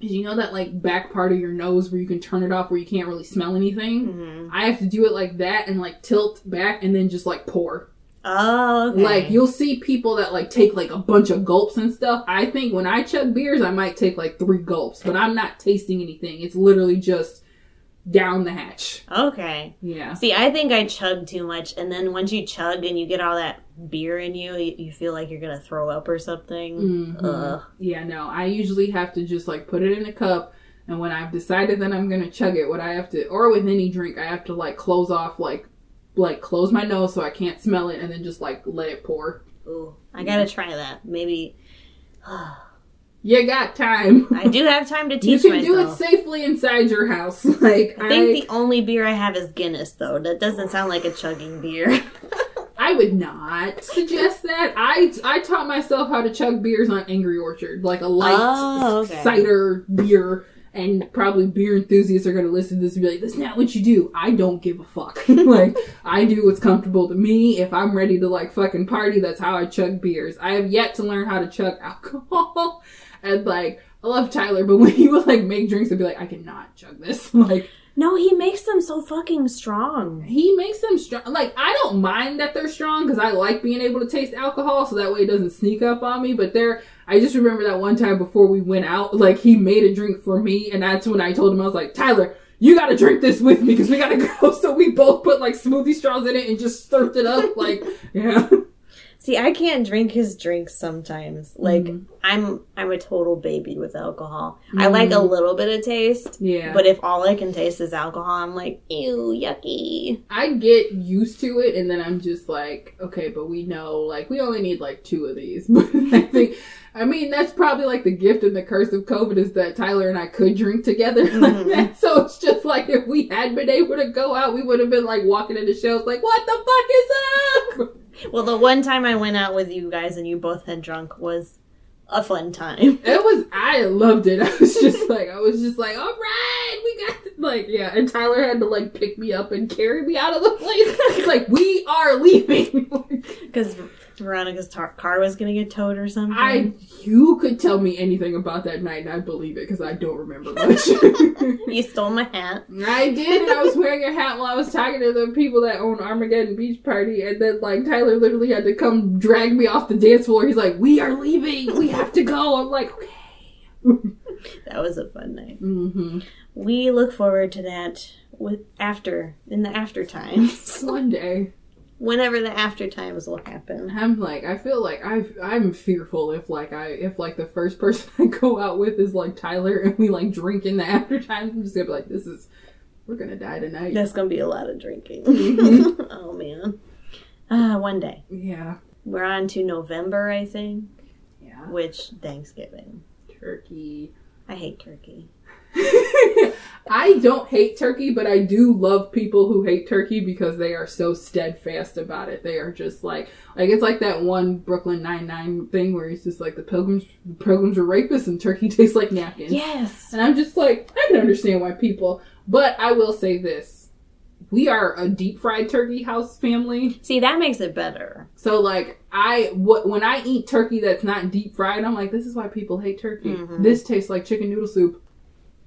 is you know that like back part of your nose where you can turn it off where you can't really smell anything. Mhm. I have to do it like that and like tilt back and then just like pour. Oh, okay. Like you'll see people that like take like a bunch of gulps and stuff. I think when I chug beers, I might take like three gulps, but I'm not tasting anything. It's literally just down the hatch. Okay. Yeah. See, I think I chug too much, and then once you chug and you get all that beer in you, you, you feel like you're gonna throw up or something. Mhm. Ugh. Yeah, no. I usually have to just like put it in a cup and when I've decided that I'm gonna chug it, what I have to or with any drink, I have to like close off like like close my nose so I can't smell it and then just like let it pour. Ooh, I gotta try that. Maybe You got time. I do have time to teach. you can do it safely inside your house. Like I think the only beer I have is Guinness, though. That doesn't sound like a chugging beer. I would not suggest that. I I taught myself how to chug beers on Angry Orchard, like a light Oh, okay. cider beer. And probably beer enthusiasts are going to listen to this and be like, "That's not what you do." I don't give a fuck. like I do what's comfortable to me. If I'm ready to like fucking party, that's how I chug beers. I have yet to learn how to chug alcohol. and like, I love Tyler, but when he would like make drinks, I'd be like, "I cannot chug this." like. no, he makes them so fucking strong. He makes them strong. Like I don't mind that they're strong because I like being able to taste alcohol, so that way it doesn't sneak up on me. But they're. I just remember that one time before we went out, like he made a drink for me, and that's when I told him I was like, Tyler, you got to drink this with me because we got to go. So we both put like smoothie straws in it and just slurped it up. Like, yeah, See, I can't drink his drinks sometimes. Like Mhm. I'm, I'm a total baby with alcohol. I like a little bit of taste, yeah. but if all I can taste is alcohol, I'm like, ew, yucky. I get used to it, and then I'm just like, okay, but we know, like, we only need like two of these. But I think, I mean, that's probably like the gift and the curse of COVID is that Tyler and I could drink together like Mhm. that. So it's just like if we had been able to go out, we would have been like walking into shows, like, what the fuck is up? Well, the one time I went out with you guys and you both had drunk was a fun time. It was, I loved it. I was just like, I was just like, all right, we got this. like, yeah. And Tyler had to like pick me up and carry me out of the place. He's like, we are leaving. Because Veronica's tar- car was gonna get towed or something. I you could tell me anything about that night and I'd believe it because I don't remember much. you stole my hat. I did. I was wearing a hat while I was talking to the people that own Armageddon Beach Party, and then like Tyler literally had to come drag me off the dance floor. He's like, "We are leaving. We have to go." I'm like, "Okay." That was a fun night. Mm-hmm. We look forward to that with after in the after times. One day, Whenever the after times will happen. I'm like, I feel like I I'm fearful if like I if like the first person I go out with is like Tyler and we like drink in the after times. I'm just gonna be like, this is we're gonna die tonight. That's gonna be a lot of drinking. Mhm. oh man. Uh, one day. Yeah, We're on to November, I think, yeah. which Thanksgiving. Turkey. I hate turkey. I don't hate turkey, but I do love people who hate turkey because they are so steadfast about it. They are just like, like it's like that one Brooklyn Nine Nine thing where it's just like the pilgrims, the pilgrims are rapists and turkey tastes like napkins. Yes. And I'm just like, I can understand why people, but I will say this: we are a deep fried turkey house family. See, that makes it better. So like I what when I eat turkey that's not deep fried, I'm like, this is why people hate turkey. Mhm. This tastes like chicken noodle soup,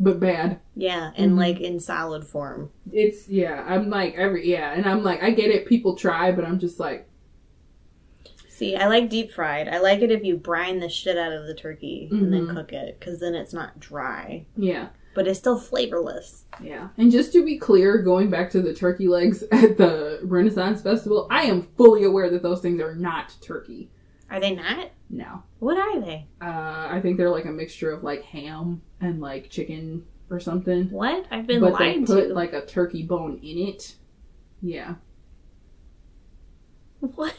but bad. Yeah, and Mhm. like in solid form. It's yeah, I'm like every yeah, and I'm like I get it, people try, but I'm just like See, I like deep fried. I like it if you brine the shit out of the turkey and then Mhm. cook it, because then it's not dry, yeah, but it's still flavorless. yeah. And just to be clear, going back to the turkey legs at the Renaissance Festival, I am fully aware that those things are not turkey. Are they not? No, What are they? uh, I think they're like a mixture of like ham and like chicken or something. What? I've been but they put to. like a turkey bone in it. Yeah, what?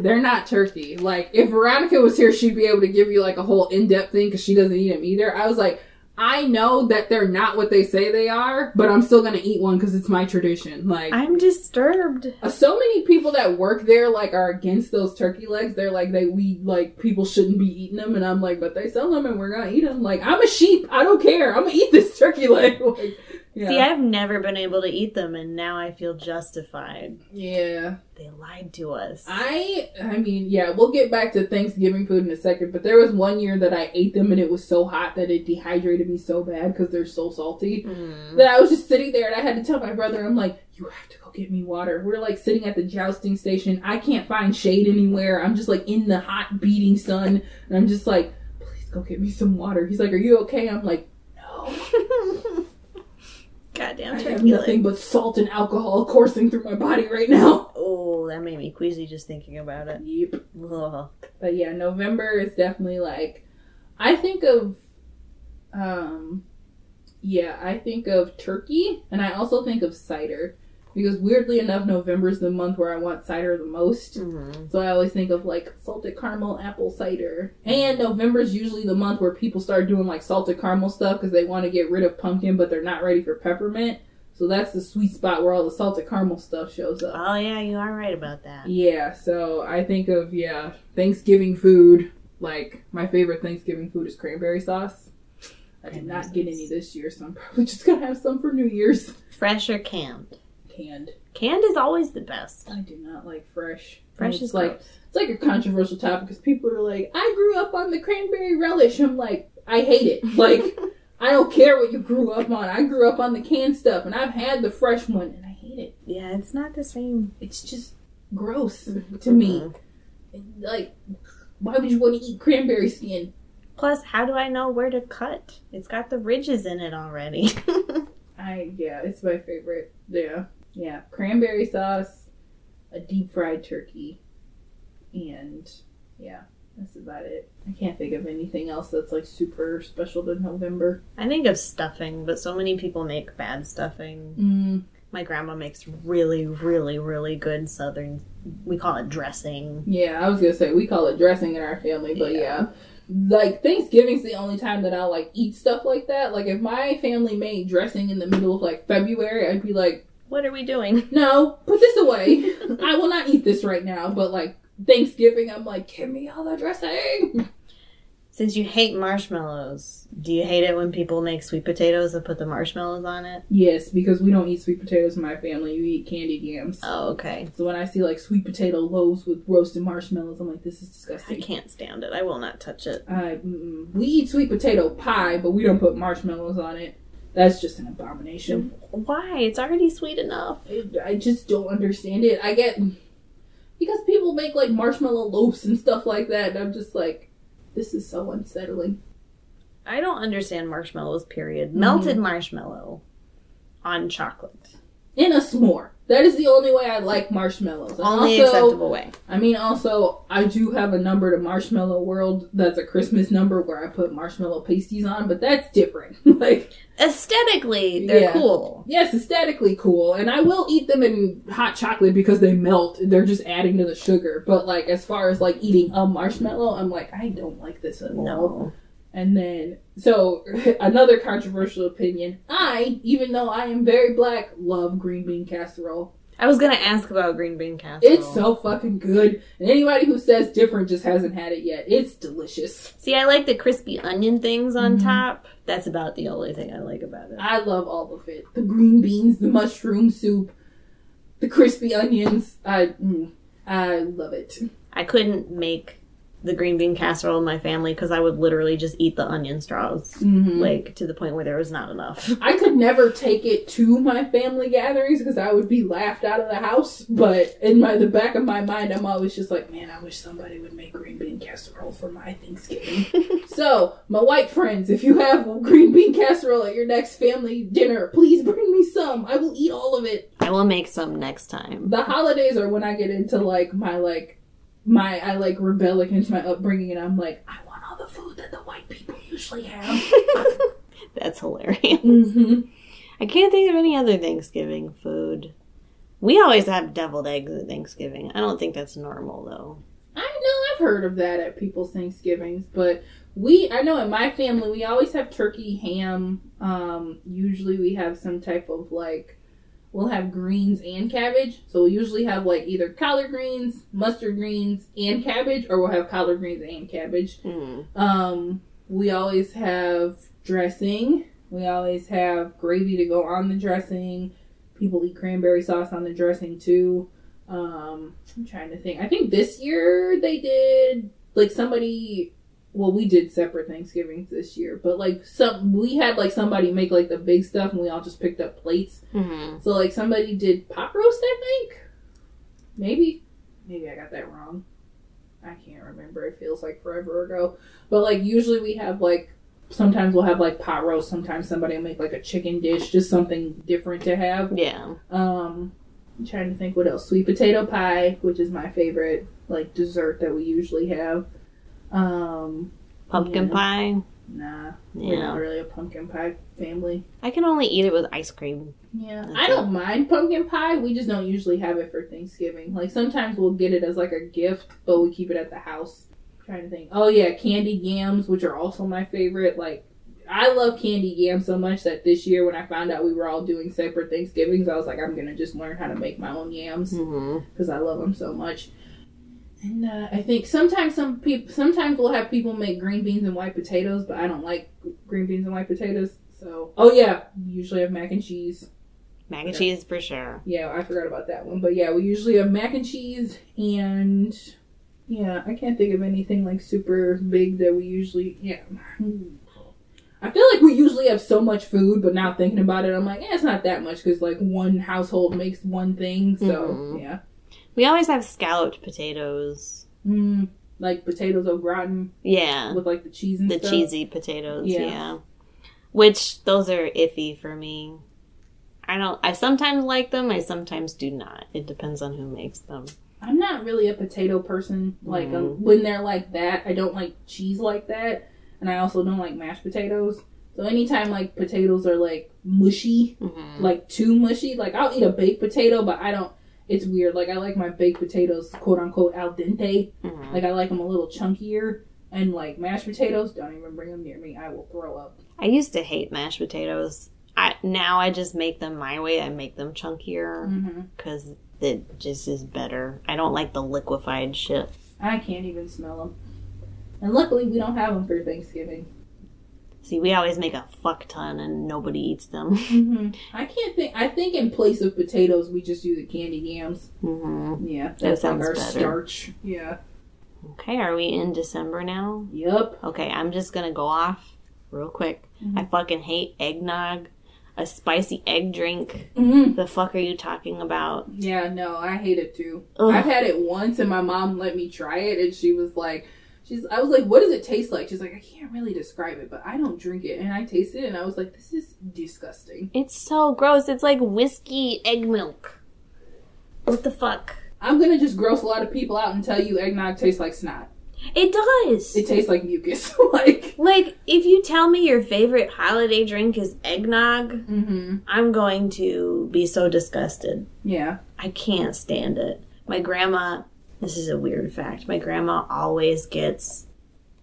they're not turkey. Like if Veronica was here, she'd be able to give you like a whole in depth thing because she doesn't eat them either. I was like, I know that they're not what they say they are, but I'm still gonna eat one because it's my tradition. Like. I'm disturbed. uh, so many people that work there like are against those turkey legs. They're like they we like people shouldn't be eating them, and I'm like, but they sell them and we're gonna eat them. Like I'm a sheep, I don't care. I'm gonna eat this turkey leg. Like, yeah, See, I've never been able to eat them, and now I feel justified. yeah. They lied to us. I I mean, yeah, we'll get back to Thanksgiving food in a second, but there was one year that I ate them and it was so hot that it dehydrated me so bad because they're so salty Mm. that I was just sitting there and I had to tell my brother, I'm like, you have to go get me water. We're like sitting at the jousting station. I can't find shade anywhere. I'm just like in the hot beating sun and I'm just like, please go get me some water. He's like, are you okay? I'm like, no. Goddamn I have nothing but salt and alcohol coursing through my body right now. Oh, that made me queasy just thinking about it. Yep. Ugh. But yeah, November is definitely like I think of um yeah, I think of turkey and I also think of cider. Because weirdly enough, November is the month where I want cider the most. Mhm. So I always think of like salted caramel apple cider. And November is usually the month where people start doing like salted caramel stuff because they want to get rid of pumpkin, but they're not ready for peppermint. So that's the sweet spot where all the salted caramel stuff shows up. Oh yeah, you are right about that. Yeah, so I think of yeah, Thanksgiving food. Like my favorite Thanksgiving food is cranberry sauce. I did not get any this year, so I'm probably just gonna have some for New Year's. Fresh or canned? Canned. Canned is always the best. I do not like fresh. Fresh it's is like gross. it's like a controversial topic because people are like, I grew up on the cranberry relish. I'm like, I hate it. Like, I don't care what you grew up on. I grew up on the canned stuff, and I've had the fresh one, and I hate it. yeah, it's not the same It's just gross mm-hmm. to me. Mm-hmm. Like, why would you want to eat cranberry skin? Plus, how do I know where to cut? It's got the ridges in it already. I yeah, it's my favorite. Yeah, yeah, cranberry sauce, a deep fried turkey, and yeah, that's about it. I can't think of anything else that's like super special to November. I think of stuffing, but so many people make bad stuffing. Mm, My grandma makes really, really, really good southern. We call it dressing. yeah, I was gonna say we call it dressing in our family, but Yeah. yeah. Like Thanksgiving's the only time that I'll like eat stuff like that. Like if my family made dressing in the middle of like February, I'd be like, What are we doing? no, put this away. I will not eat this right now. But like Thanksgiving, I'm like, give me all the dressing. Since you hate marshmallows, do you hate it when people make sweet potatoes and put the marshmallows on it? Yes, because we don't eat sweet potatoes in my family. We eat candied yams. Oh, okay. So when I see like sweet potato loaves with roasted marshmallows, I'm like, this is disgusting. I can't stand it. I will not touch it. I, we eat sweet potato pie, but we don't put marshmallows on it. That's just an abomination. Why? It's already sweet enough. I, just don't understand it. I get because people make like marshmallow loaves and stuff like that, and I'm just like, this is so unsettling. I don't understand marshmallows, period. Mm-hmm. Melted marshmallow on chocolate. In a s'more. That is the only way I like marshmallows. And Only also, acceptable way. I mean, also, I do have a number to Marshmallow World that's a Christmas number where I put marshmallow pasties on, but that's different. like, Aesthetically, they're Yeah. cool. yes, aesthetically cool, and I will eat them in hot chocolate because they melt. They're just adding to the sugar. But, like, as far as, like, eating a marshmallow, I'm like, I don't like this at all. No. And then, so another controversial opinion. I, even though I am very black, love green bean casserole. I was gonna ask about green bean casserole. It's so fucking good. And anybody who says different just hasn't had it yet. It's delicious. See, I like the crispy onion things on Mhm. top. That's about the only thing I like about it. I love all of it. The green beans, the mushroom soup, the crispy onions. I, mm, I love it. I couldn't make the green bean casserole in my family because I would literally just eat the onion straws, Mhm. like to the point where there was not enough. I could never take it to my family gatherings because I would be laughed out of the house. But in my the back of my mind, I'm always just like, man, I wish somebody would make green bean casserole for my Thanksgiving. so, my white friends, if you have green bean casserole at your next family dinner, please bring me some. I will eat all of it. I will make some next time. The holidays are when I get into like my like my I like rebel against my upbringing, and I'm like, I want all the food that the white people usually have. That's hilarious. mm-hmm. I can't think of any other Thanksgiving food. We always have deviled eggs at Thanksgiving. I don't think that's normal though. I know I've heard of that at people's Thanksgivings, but we I know in my family we always have turkey, ham. Um, usually we have some type of like we'll have greens and cabbage. So we'll usually have like either collard greens, mustard greens, and cabbage, or we'll have collard greens and cabbage. Mm. Um, we always have dressing. We always have gravy to go on the dressing. People eat cranberry sauce on the dressing too. Um, I'm trying to think. I think this year they did like somebody. Well, we did separate Thanksgivings this year, but like some we had like somebody make like the big stuff, and we all just picked up plates. hmm So like somebody did pot roast, I think. Maybe, maybe I got that wrong. I can't remember. It feels like forever ago. But like usually we have like sometimes we'll have like pot roast. Sometimes somebody will make like a chicken dish, just something different to have. Yeah. Um, I'm trying to think what else. Sweet potato pie, which is my favorite like dessert that we usually have. Um, Pumpkin Yeah. pie. nah, we're not Yeah. really a pumpkin pie family. I can only eat it with ice cream. Yeah, That's I don't mind pumpkin pie. We just don't usually have it for Thanksgiving. Like sometimes we'll get it as like a gift, but we keep it at the house. trying to think. Oh yeah, candy yams, which are also my favorite. Like I love candy yams so much that this year when I found out we were all doing separate Thanksgivings, I was like, I'm gonna just learn how to make my own yams because I love them so much. And uh, I think sometimes some people, sometimes we'll have people make green beans and white potatoes, but I don't like green beans and white potatoes. So, oh yeah, we usually have mac and cheese. Mac and cheese for sure. Yeah, I forgot about that one. But yeah, we usually have mac and cheese and yeah, I can't think of anything like super big that we usually yeah. I feel like we usually have so much food, but now thinking about it, I'm like, eh, it's not that much because like one household makes one thing. So Mhm. yeah, We always have scalloped potatoes. mm, like potatoes au gratin Yeah. with like the cheese and The stuff. cheesy potatoes. Yeah. Yeah. Which those are iffy for me. I don't. I sometimes like them. I sometimes do not. It depends on who makes them. I'm not really a potato person. Like um, Mhm. when they're like that, I don't like cheese like that, and I also don't like mashed potatoes. So anytime like potatoes are like mushy, hmm like too mushy, like I'll eat a baked potato, but I don't. It's weird. Like I like my baked potatoes, quote unquote, al dente. hmm Like I like them a little chunkier, and like mashed potatoes, don't even bring them near me. I will throw up. I used to hate mashed potatoes. I now I just make them my way. I make them chunkier Mm-hmm. because it just is better. I don't like the liquefied shit. I can't even smell them. And luckily, we don't have them for Thanksgiving. See, we always make a fuck ton and nobody eats them. Mm-hmm. I can't think. I think in place of potatoes, we just do the candy yams. hmm Yeah, that's sounds like our better. starch. Yeah. Okay, are we in December now? Yep. Okay, I'm just gonna go off real quick. I fucking hate eggnog. A spicy egg drink. Mm-hmm. The fuck are you talking about? Yeah, no, I hate it too. Ugh. I've had it once, and my mom let me try it, and she was like, "She's." I was like, "What does it taste like?" She's like, "I can't really describe it, but I don't drink it." And I tasted it, and I was like, "This is disgusting." It's so gross. It's like whiskey egg milk. What the fuck? I'm gonna just gross a lot of people out and tell you eggnog tastes like snot. It does. It tastes like mucus. like, like if you tell me your favorite holiday drink is eggnog, mm-hmm. I'm going to be so disgusted. Yeah. I can't stand it. My grandma, this is a weird fact. My grandma always gets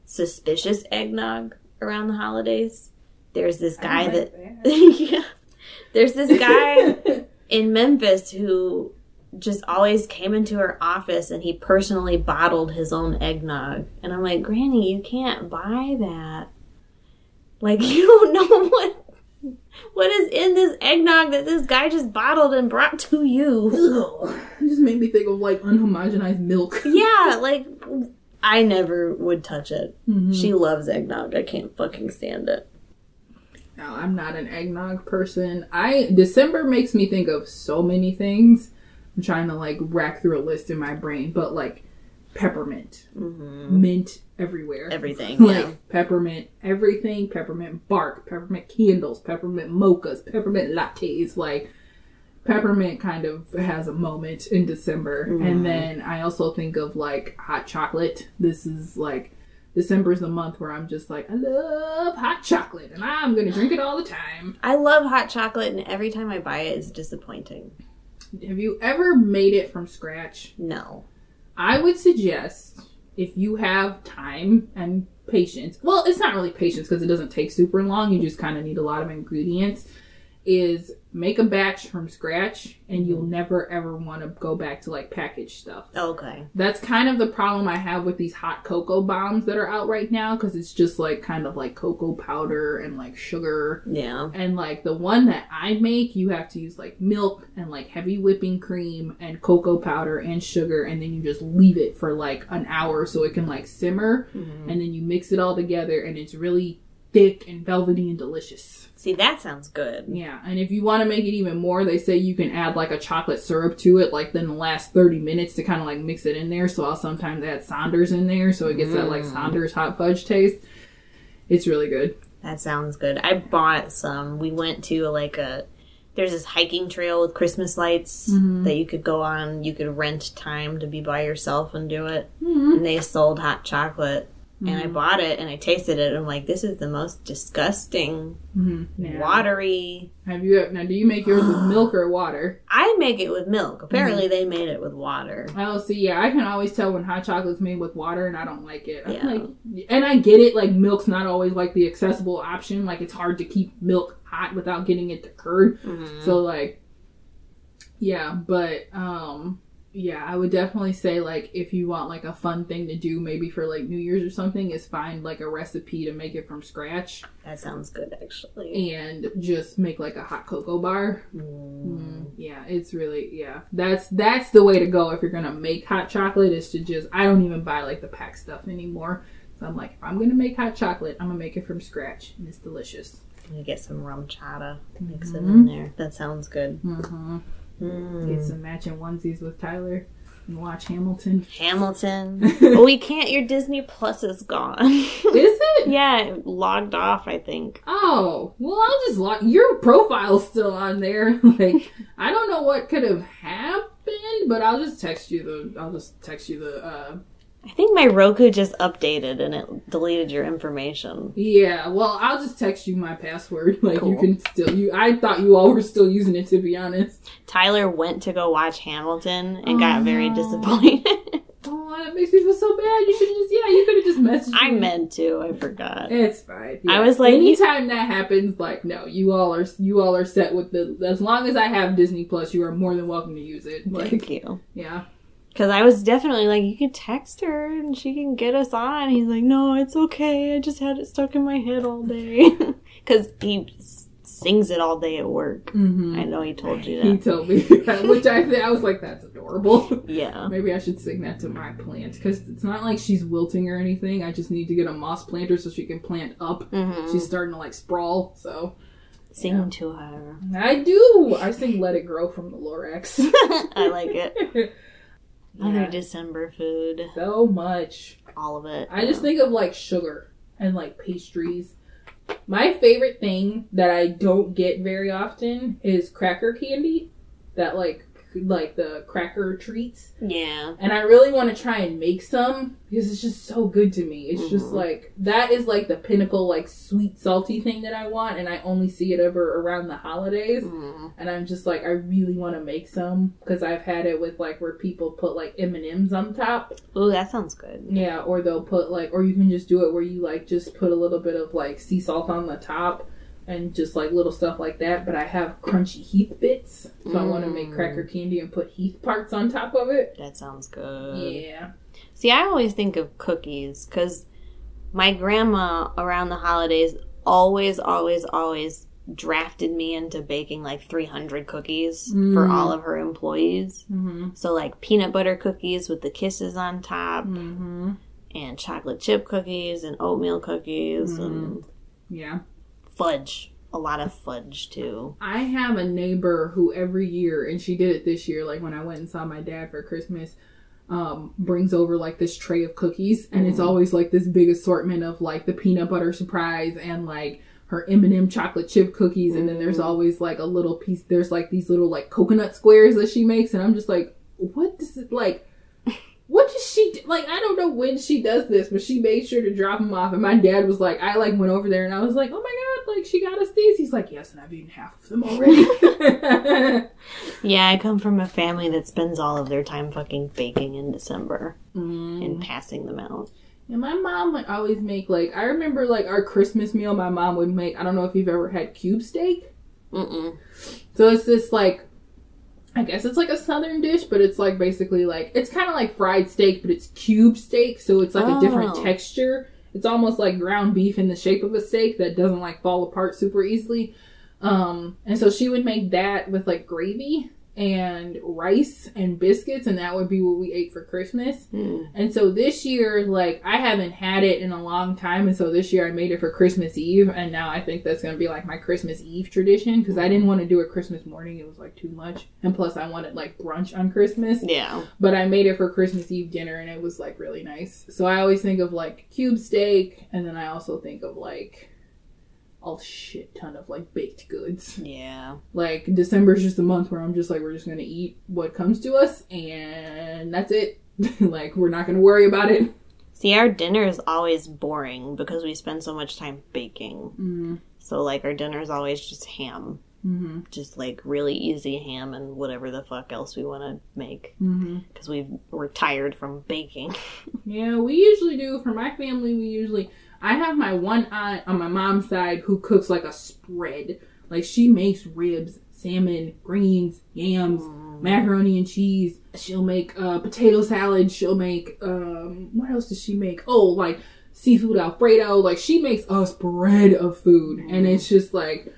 suspicious eggnog around the holidays. There's this guy don't that yeah. There's this guy in Memphis who just always came into her office and he personally bottled his own eggnog. And I'm like, Granny, you can't buy that. Like you don't know what what is in this eggnog that this guy just bottled and brought to you. Ugh. It just made me think of like unhomogenized milk. Yeah, like I never would touch it. Mhm. She loves eggnog. I can't fucking stand it. No, I'm not an eggnog person. I December makes me think of so many things. I'm trying to like rack through a list in my brain, but like peppermint, hmm mint everywhere. Everything. like Yeah. peppermint everything, peppermint bark, peppermint candles, peppermint mochas, peppermint lattes, like peppermint kind of has a moment in December. Mhm. And then I also think of like hot chocolate. This is like December is the month where I'm just like, I love hot chocolate and I'm gonna drink it all the time. I love hot chocolate, and every time I buy it's disappointing. Have you ever made it from scratch? No. I would suggest if you have time and patience. Well, it's not really patience because it doesn't take super long. You just kind of need a lot of ingredients. Is make a batch from scratch and you'll never ever want to go back to like packaged stuff. Okay. That's kind of the problem I have with these hot cocoa bombs that are out right now because it's just like kind of like cocoa powder and like sugar Yeah. and like the one that I make, you have to use like milk and like heavy whipping cream and cocoa powder and sugar, and then you just leave it for like an hour so it can like simmer, Mhm. and then you mix it all together, and it's really thick and velvety and delicious. See, that sounds good. Yeah, and if you want to make it even more, they say you can add like a chocolate syrup to it, like then the last 30 minutes to kind of like mix it in there. So I'll sometimes add Sanders in there so it gets that like Mm. Sanders hot fudge taste. It's really good. That sounds good. I bought some. We went to like a. There's this hiking trail with Christmas lights Mhm. that you could go on. You could rent time to be by yourself and do it. Mm-hmm. And they sold hot chocolate. And I Mhm. bought it and I tasted it. And I'm like, this is the most disgusting, Mm-hmm. watery. Have you now? Do you make yours with milk or water? I make it with milk. Apparently, they made it with water. Oh, see, yeah, I can always tell when hot chocolate's made with water, and I don't like it. I'm Yeah. like, and I get it. Like, milk's not always like the accessible option. Like, it's hard to keep milk hot without getting it to curd. Mhm. So, like, yeah, but um, yeah, I would definitely say like if you want like a fun thing to do, maybe for like New Year's or something, is find like a recipe to make it from scratch That sounds good, actually. and just make like a hot cocoa bar. Mm. Mm, yeah, it's really yeah. That's that's the way to go if you're gonna make hot chocolate. Is to just I don't even buy like the pack stuff anymore. So I'm like, if I'm gonna make hot chocolate, I'm gonna make it from scratch, and it's delicious. You get some RumChata, mix it Mhm. in there. That sounds good. Mm-hmm. Mm. Get some matching onesies with Tyler and watch Hamilton. Hamilton. oh, we can't. Your Disney Plus is gone. Is it? yeah, it logged off. I think. Oh, well, I'll just log. your profile's still on there. like, I don't know what could have happened, but I'll just text you the. I'll just text you the. uh I think my Roku just updated and it deleted your information. Yeah, well, I'll just text you my password. Like, you can still. You. I thought you all were still using it, to be honest. Tyler went to go watch Hamilton and got very Oh. disappointed. Oh, that makes me feel so bad. You should just. Yeah, you could have just messaged. I me. meant to. I forgot. It's fine. I was like, anytime that happens, like, no, you all are you all are set with the. As long as I have Disney Plus, you are more than welcome to use it. Like, Thank you. yeah. Because I was definitely like, you can text her and she can get us on. He's like, no, it's okay. I just had it stuck in my head all day. Because he sings it all day at work. Mm-hmm. I know he told you that. He told me that, which I I was like, that's adorable. Yeah. Maybe I should sing that to my plant because it's not like she's wilting or anything. I just need to get a moss planter so she can plant up. hmm She's starting to like sprawl, so Sing to her. I do. I sing "Let It Grow" from the Lorax. I like it. Oh, Other Yeah, December food. so much. All of it. I just think of like sugar and like pastries. My favorite thing that I don't get very often is cracker candy. That like like the cracker treats. Yeah. And I really want to try and make some because it's just so good to me. It's just Mhm. like that is like the pinnacle like sweet salty thing that I want and I only see it ever around the holidays. Mm. And I'm just like I really want to make some because I've had it with like where people put like M&Ms on top. Ooh, that sounds good. Yeah, or they'll put like, or you can just do it where you like just put a little bit of like sea salt on the top and just like little stuff like that. But I have crunchy Heath bits, so I want to make Mm. cracker candy and put Heath parts on top of it. That sounds good. Yeah. See, I always think of cookies because my grandma around the holidays always, always, always drafted me into baking like 300 cookies for Mm. all of her employees. Mm-hmm. So, like peanut butter cookies with the kisses on top, Mm-hmm. and chocolate chip cookies, and oatmeal cookies, Mm. and Yeah. Fudge. A lot of fudge too. I have a neighbor who every year, and she did it this year, like when I went and saw my dad for Christmas, um, brings over like this tray of cookies, and it's Mhm. always like this big assortment of like the peanut butter surprise and like her M&M chocolate chip cookies, and then there's Mhm. always like a little piece. There's like these little like coconut squares that she makes, and I'm just like, what does it like? She like? I don't know when she does this, but she made sure to drop them off. And my dad was like, I like went over there and I was like, oh my god, like she got us these. He's like, yes, and I've eaten half of them already. Yeah, I come from a family that spends all of their time fucking baking in December Mm. and passing them out. And my mom would always make like I remember like our Christmas meal. My mom would make. I don't know if you've ever had cube steak. Mm-mm. So it's this like, I guess it's like a southern dish, but it's like basically like it's kind of like fried steak, but it's cube steak, so it's like a different Oh. texture. It's almost like ground beef in the shape of a steak that doesn't like fall apart super easily. Um, and so she would make that with like gravy and rice and biscuits, and that would be what we ate for Christmas. Mm. And so this year, like, I haven't had it in a long time. And so this year I made it for Christmas Eve. And now I think that's going to be like my Christmas Eve tradition because I didn't want to do it Christmas morning. It was like too much. And plus, I wanted like brunch on Christmas. Yeah. But I made it for Christmas Eve dinner and it was like really nice. So I always think of like cube steak. And then I also think of like a shit ton of like baked goods. Yeah. Like December is just a month where I'm just like we're just gonna eat what comes to us and that's it. like we're not gonna worry about it. See, our dinner is always boring because we spend so much time baking. Mm-hmm. So, like, our dinner is always just ham. Mm-hmm. Just, like, really easy ham and whatever the fuck else we want to make. Mm-hmm. Because we we're tired from baking. Yeah, we usually do for my family. We usually I have my one aunt on my mom's side who cooks like a spread. Like she makes ribs, salmon, greens, yams, macaroni and cheese. She'll make uh, potato salad. She'll make um, what else does she make? Oh, like seafood alfredo. Like she makes a spread of food, and it's just like.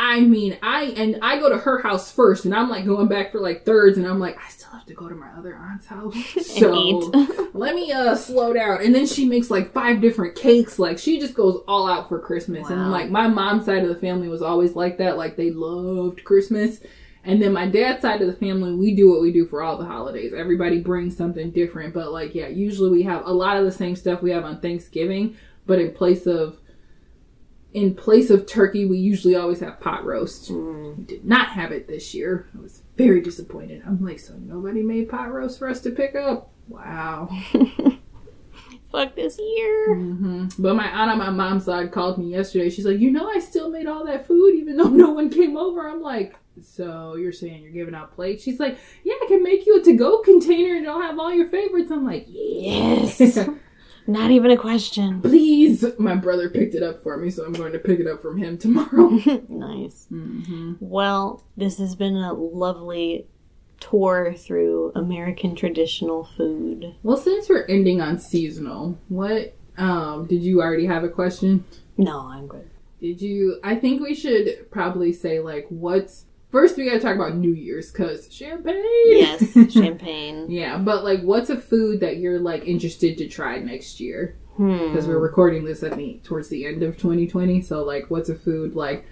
I mean, I and I go to her house first, and I'm like going back for like thirds, and I'm like, I still have to go to my other aunt's house. So let me uh slow down. And then she makes like five different cakes. Like she just goes all out for Christmas. And like my mom's side of the family was always like that. Like they loved Christmas. And then my dad's side of the family, we do what we do for all the holidays. Everybody brings something different. But like, yeah, usually we have a lot of the same stuff we have on Thanksgiving, but in place of in place of turkey, we usually always have pot roast. Mm. We did not have it this year. I was very disappointed. I'm like, so nobody made pot roast for us to pick up? Wow. Fuck this year. hmm But my aunt on my mom's side called me yesterday. She's like, you know, I still made all that food even though no one came over. I'm like, so you're saying you're giving out plates? She's like, yeah, I can make you a to-go container and it'll have all your favorites. I'm like, Yes. Not even a question. Please. My brother picked it up for me, so I'm going to pick it up from him tomorrow. nice. hmm Well, this has been a lovely tour through American traditional food. Well, since we're ending on seasonal, what um did you already have a question? No, I'm good. Did you? I think we should probably say like what's first. We got to talk about New Year's because champagne. Yes, champagne. yeah, but like, what's a food that you're like interested to try next year? Hmm. Because we're recording this at the towards the end of 2020. So like, what's a food like?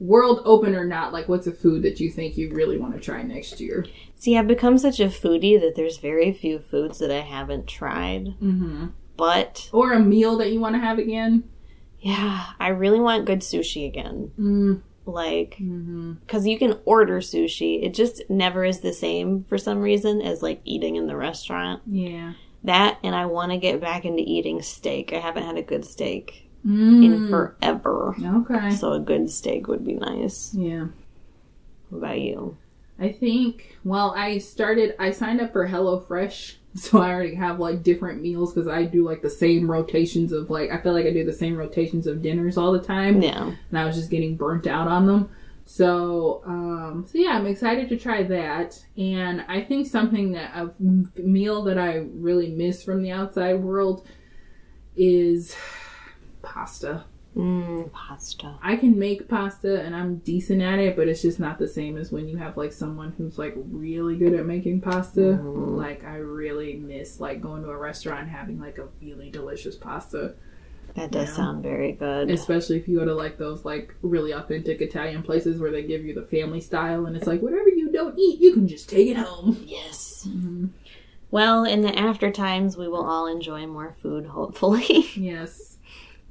World open or not, like what's a food that you think you really want to try next year? See, I've become such a foodie that there's very few foods that I haven't tried. Mm-hmm. But Or a meal that you want to have again? yeah, I really want good sushi again. Mm. Like, Mm-hmm. because you can order sushi, it just never is the same for some reason as like eating in the restaurant. Yeah. That, and I want to get back into eating steak. I haven't had a good steak Mm. in forever. Okay. So a good steak would be nice. Yeah. What about you? I think, well, I started, I signed up for HelloFresh. So I already have like different meals because I do like the same rotations of like, I feel like I do the same rotations of dinners all the time. Yeah. And I was just getting burnt out on them. So, um, so yeah, I'm excited to try that. And I think something that a meal that I really miss from the outside world is pasta. Mm, pasta. I can make pasta and I'm decent at it, but it's just not the same as when you have like someone who's like really good at making pasta. Like I really miss like going to a restaurant and having like a really delicious pasta. That does Yeah. sound very good. Especially if you go to like those like really authentic Italian places where they give you the family style and it's like whatever you don't eat, you can just take it home. yes. Mhm. Well, in the after times, we will all enjoy more food, hopefully. Yes.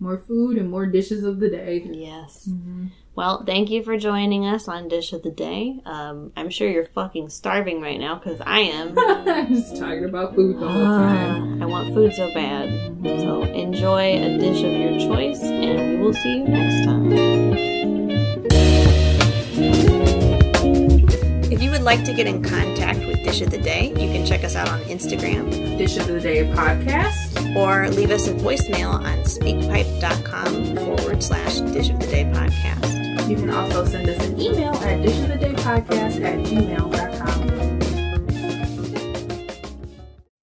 More food and more dishes of the day. yes. Mhm. Well, thank you for joining us on Dish of the Day. Um, I'm sure you're fucking starving right now because I am. I'm just talking about food the whole time. I want food so bad. So enjoy a dish of your choice, and we will see you next time. If you would like to get in contact with Dish of the Day, you can check us out on Instagram Dish of the day podcast. or leave us a voicemail on speakpipe.com forward slash Dish of the Day podcast. You can also send us an email at dishofthedaypodcast at gmail.com.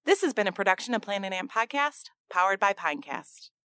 This has been a production of Planet Ant Podcast, powered by Pinecast.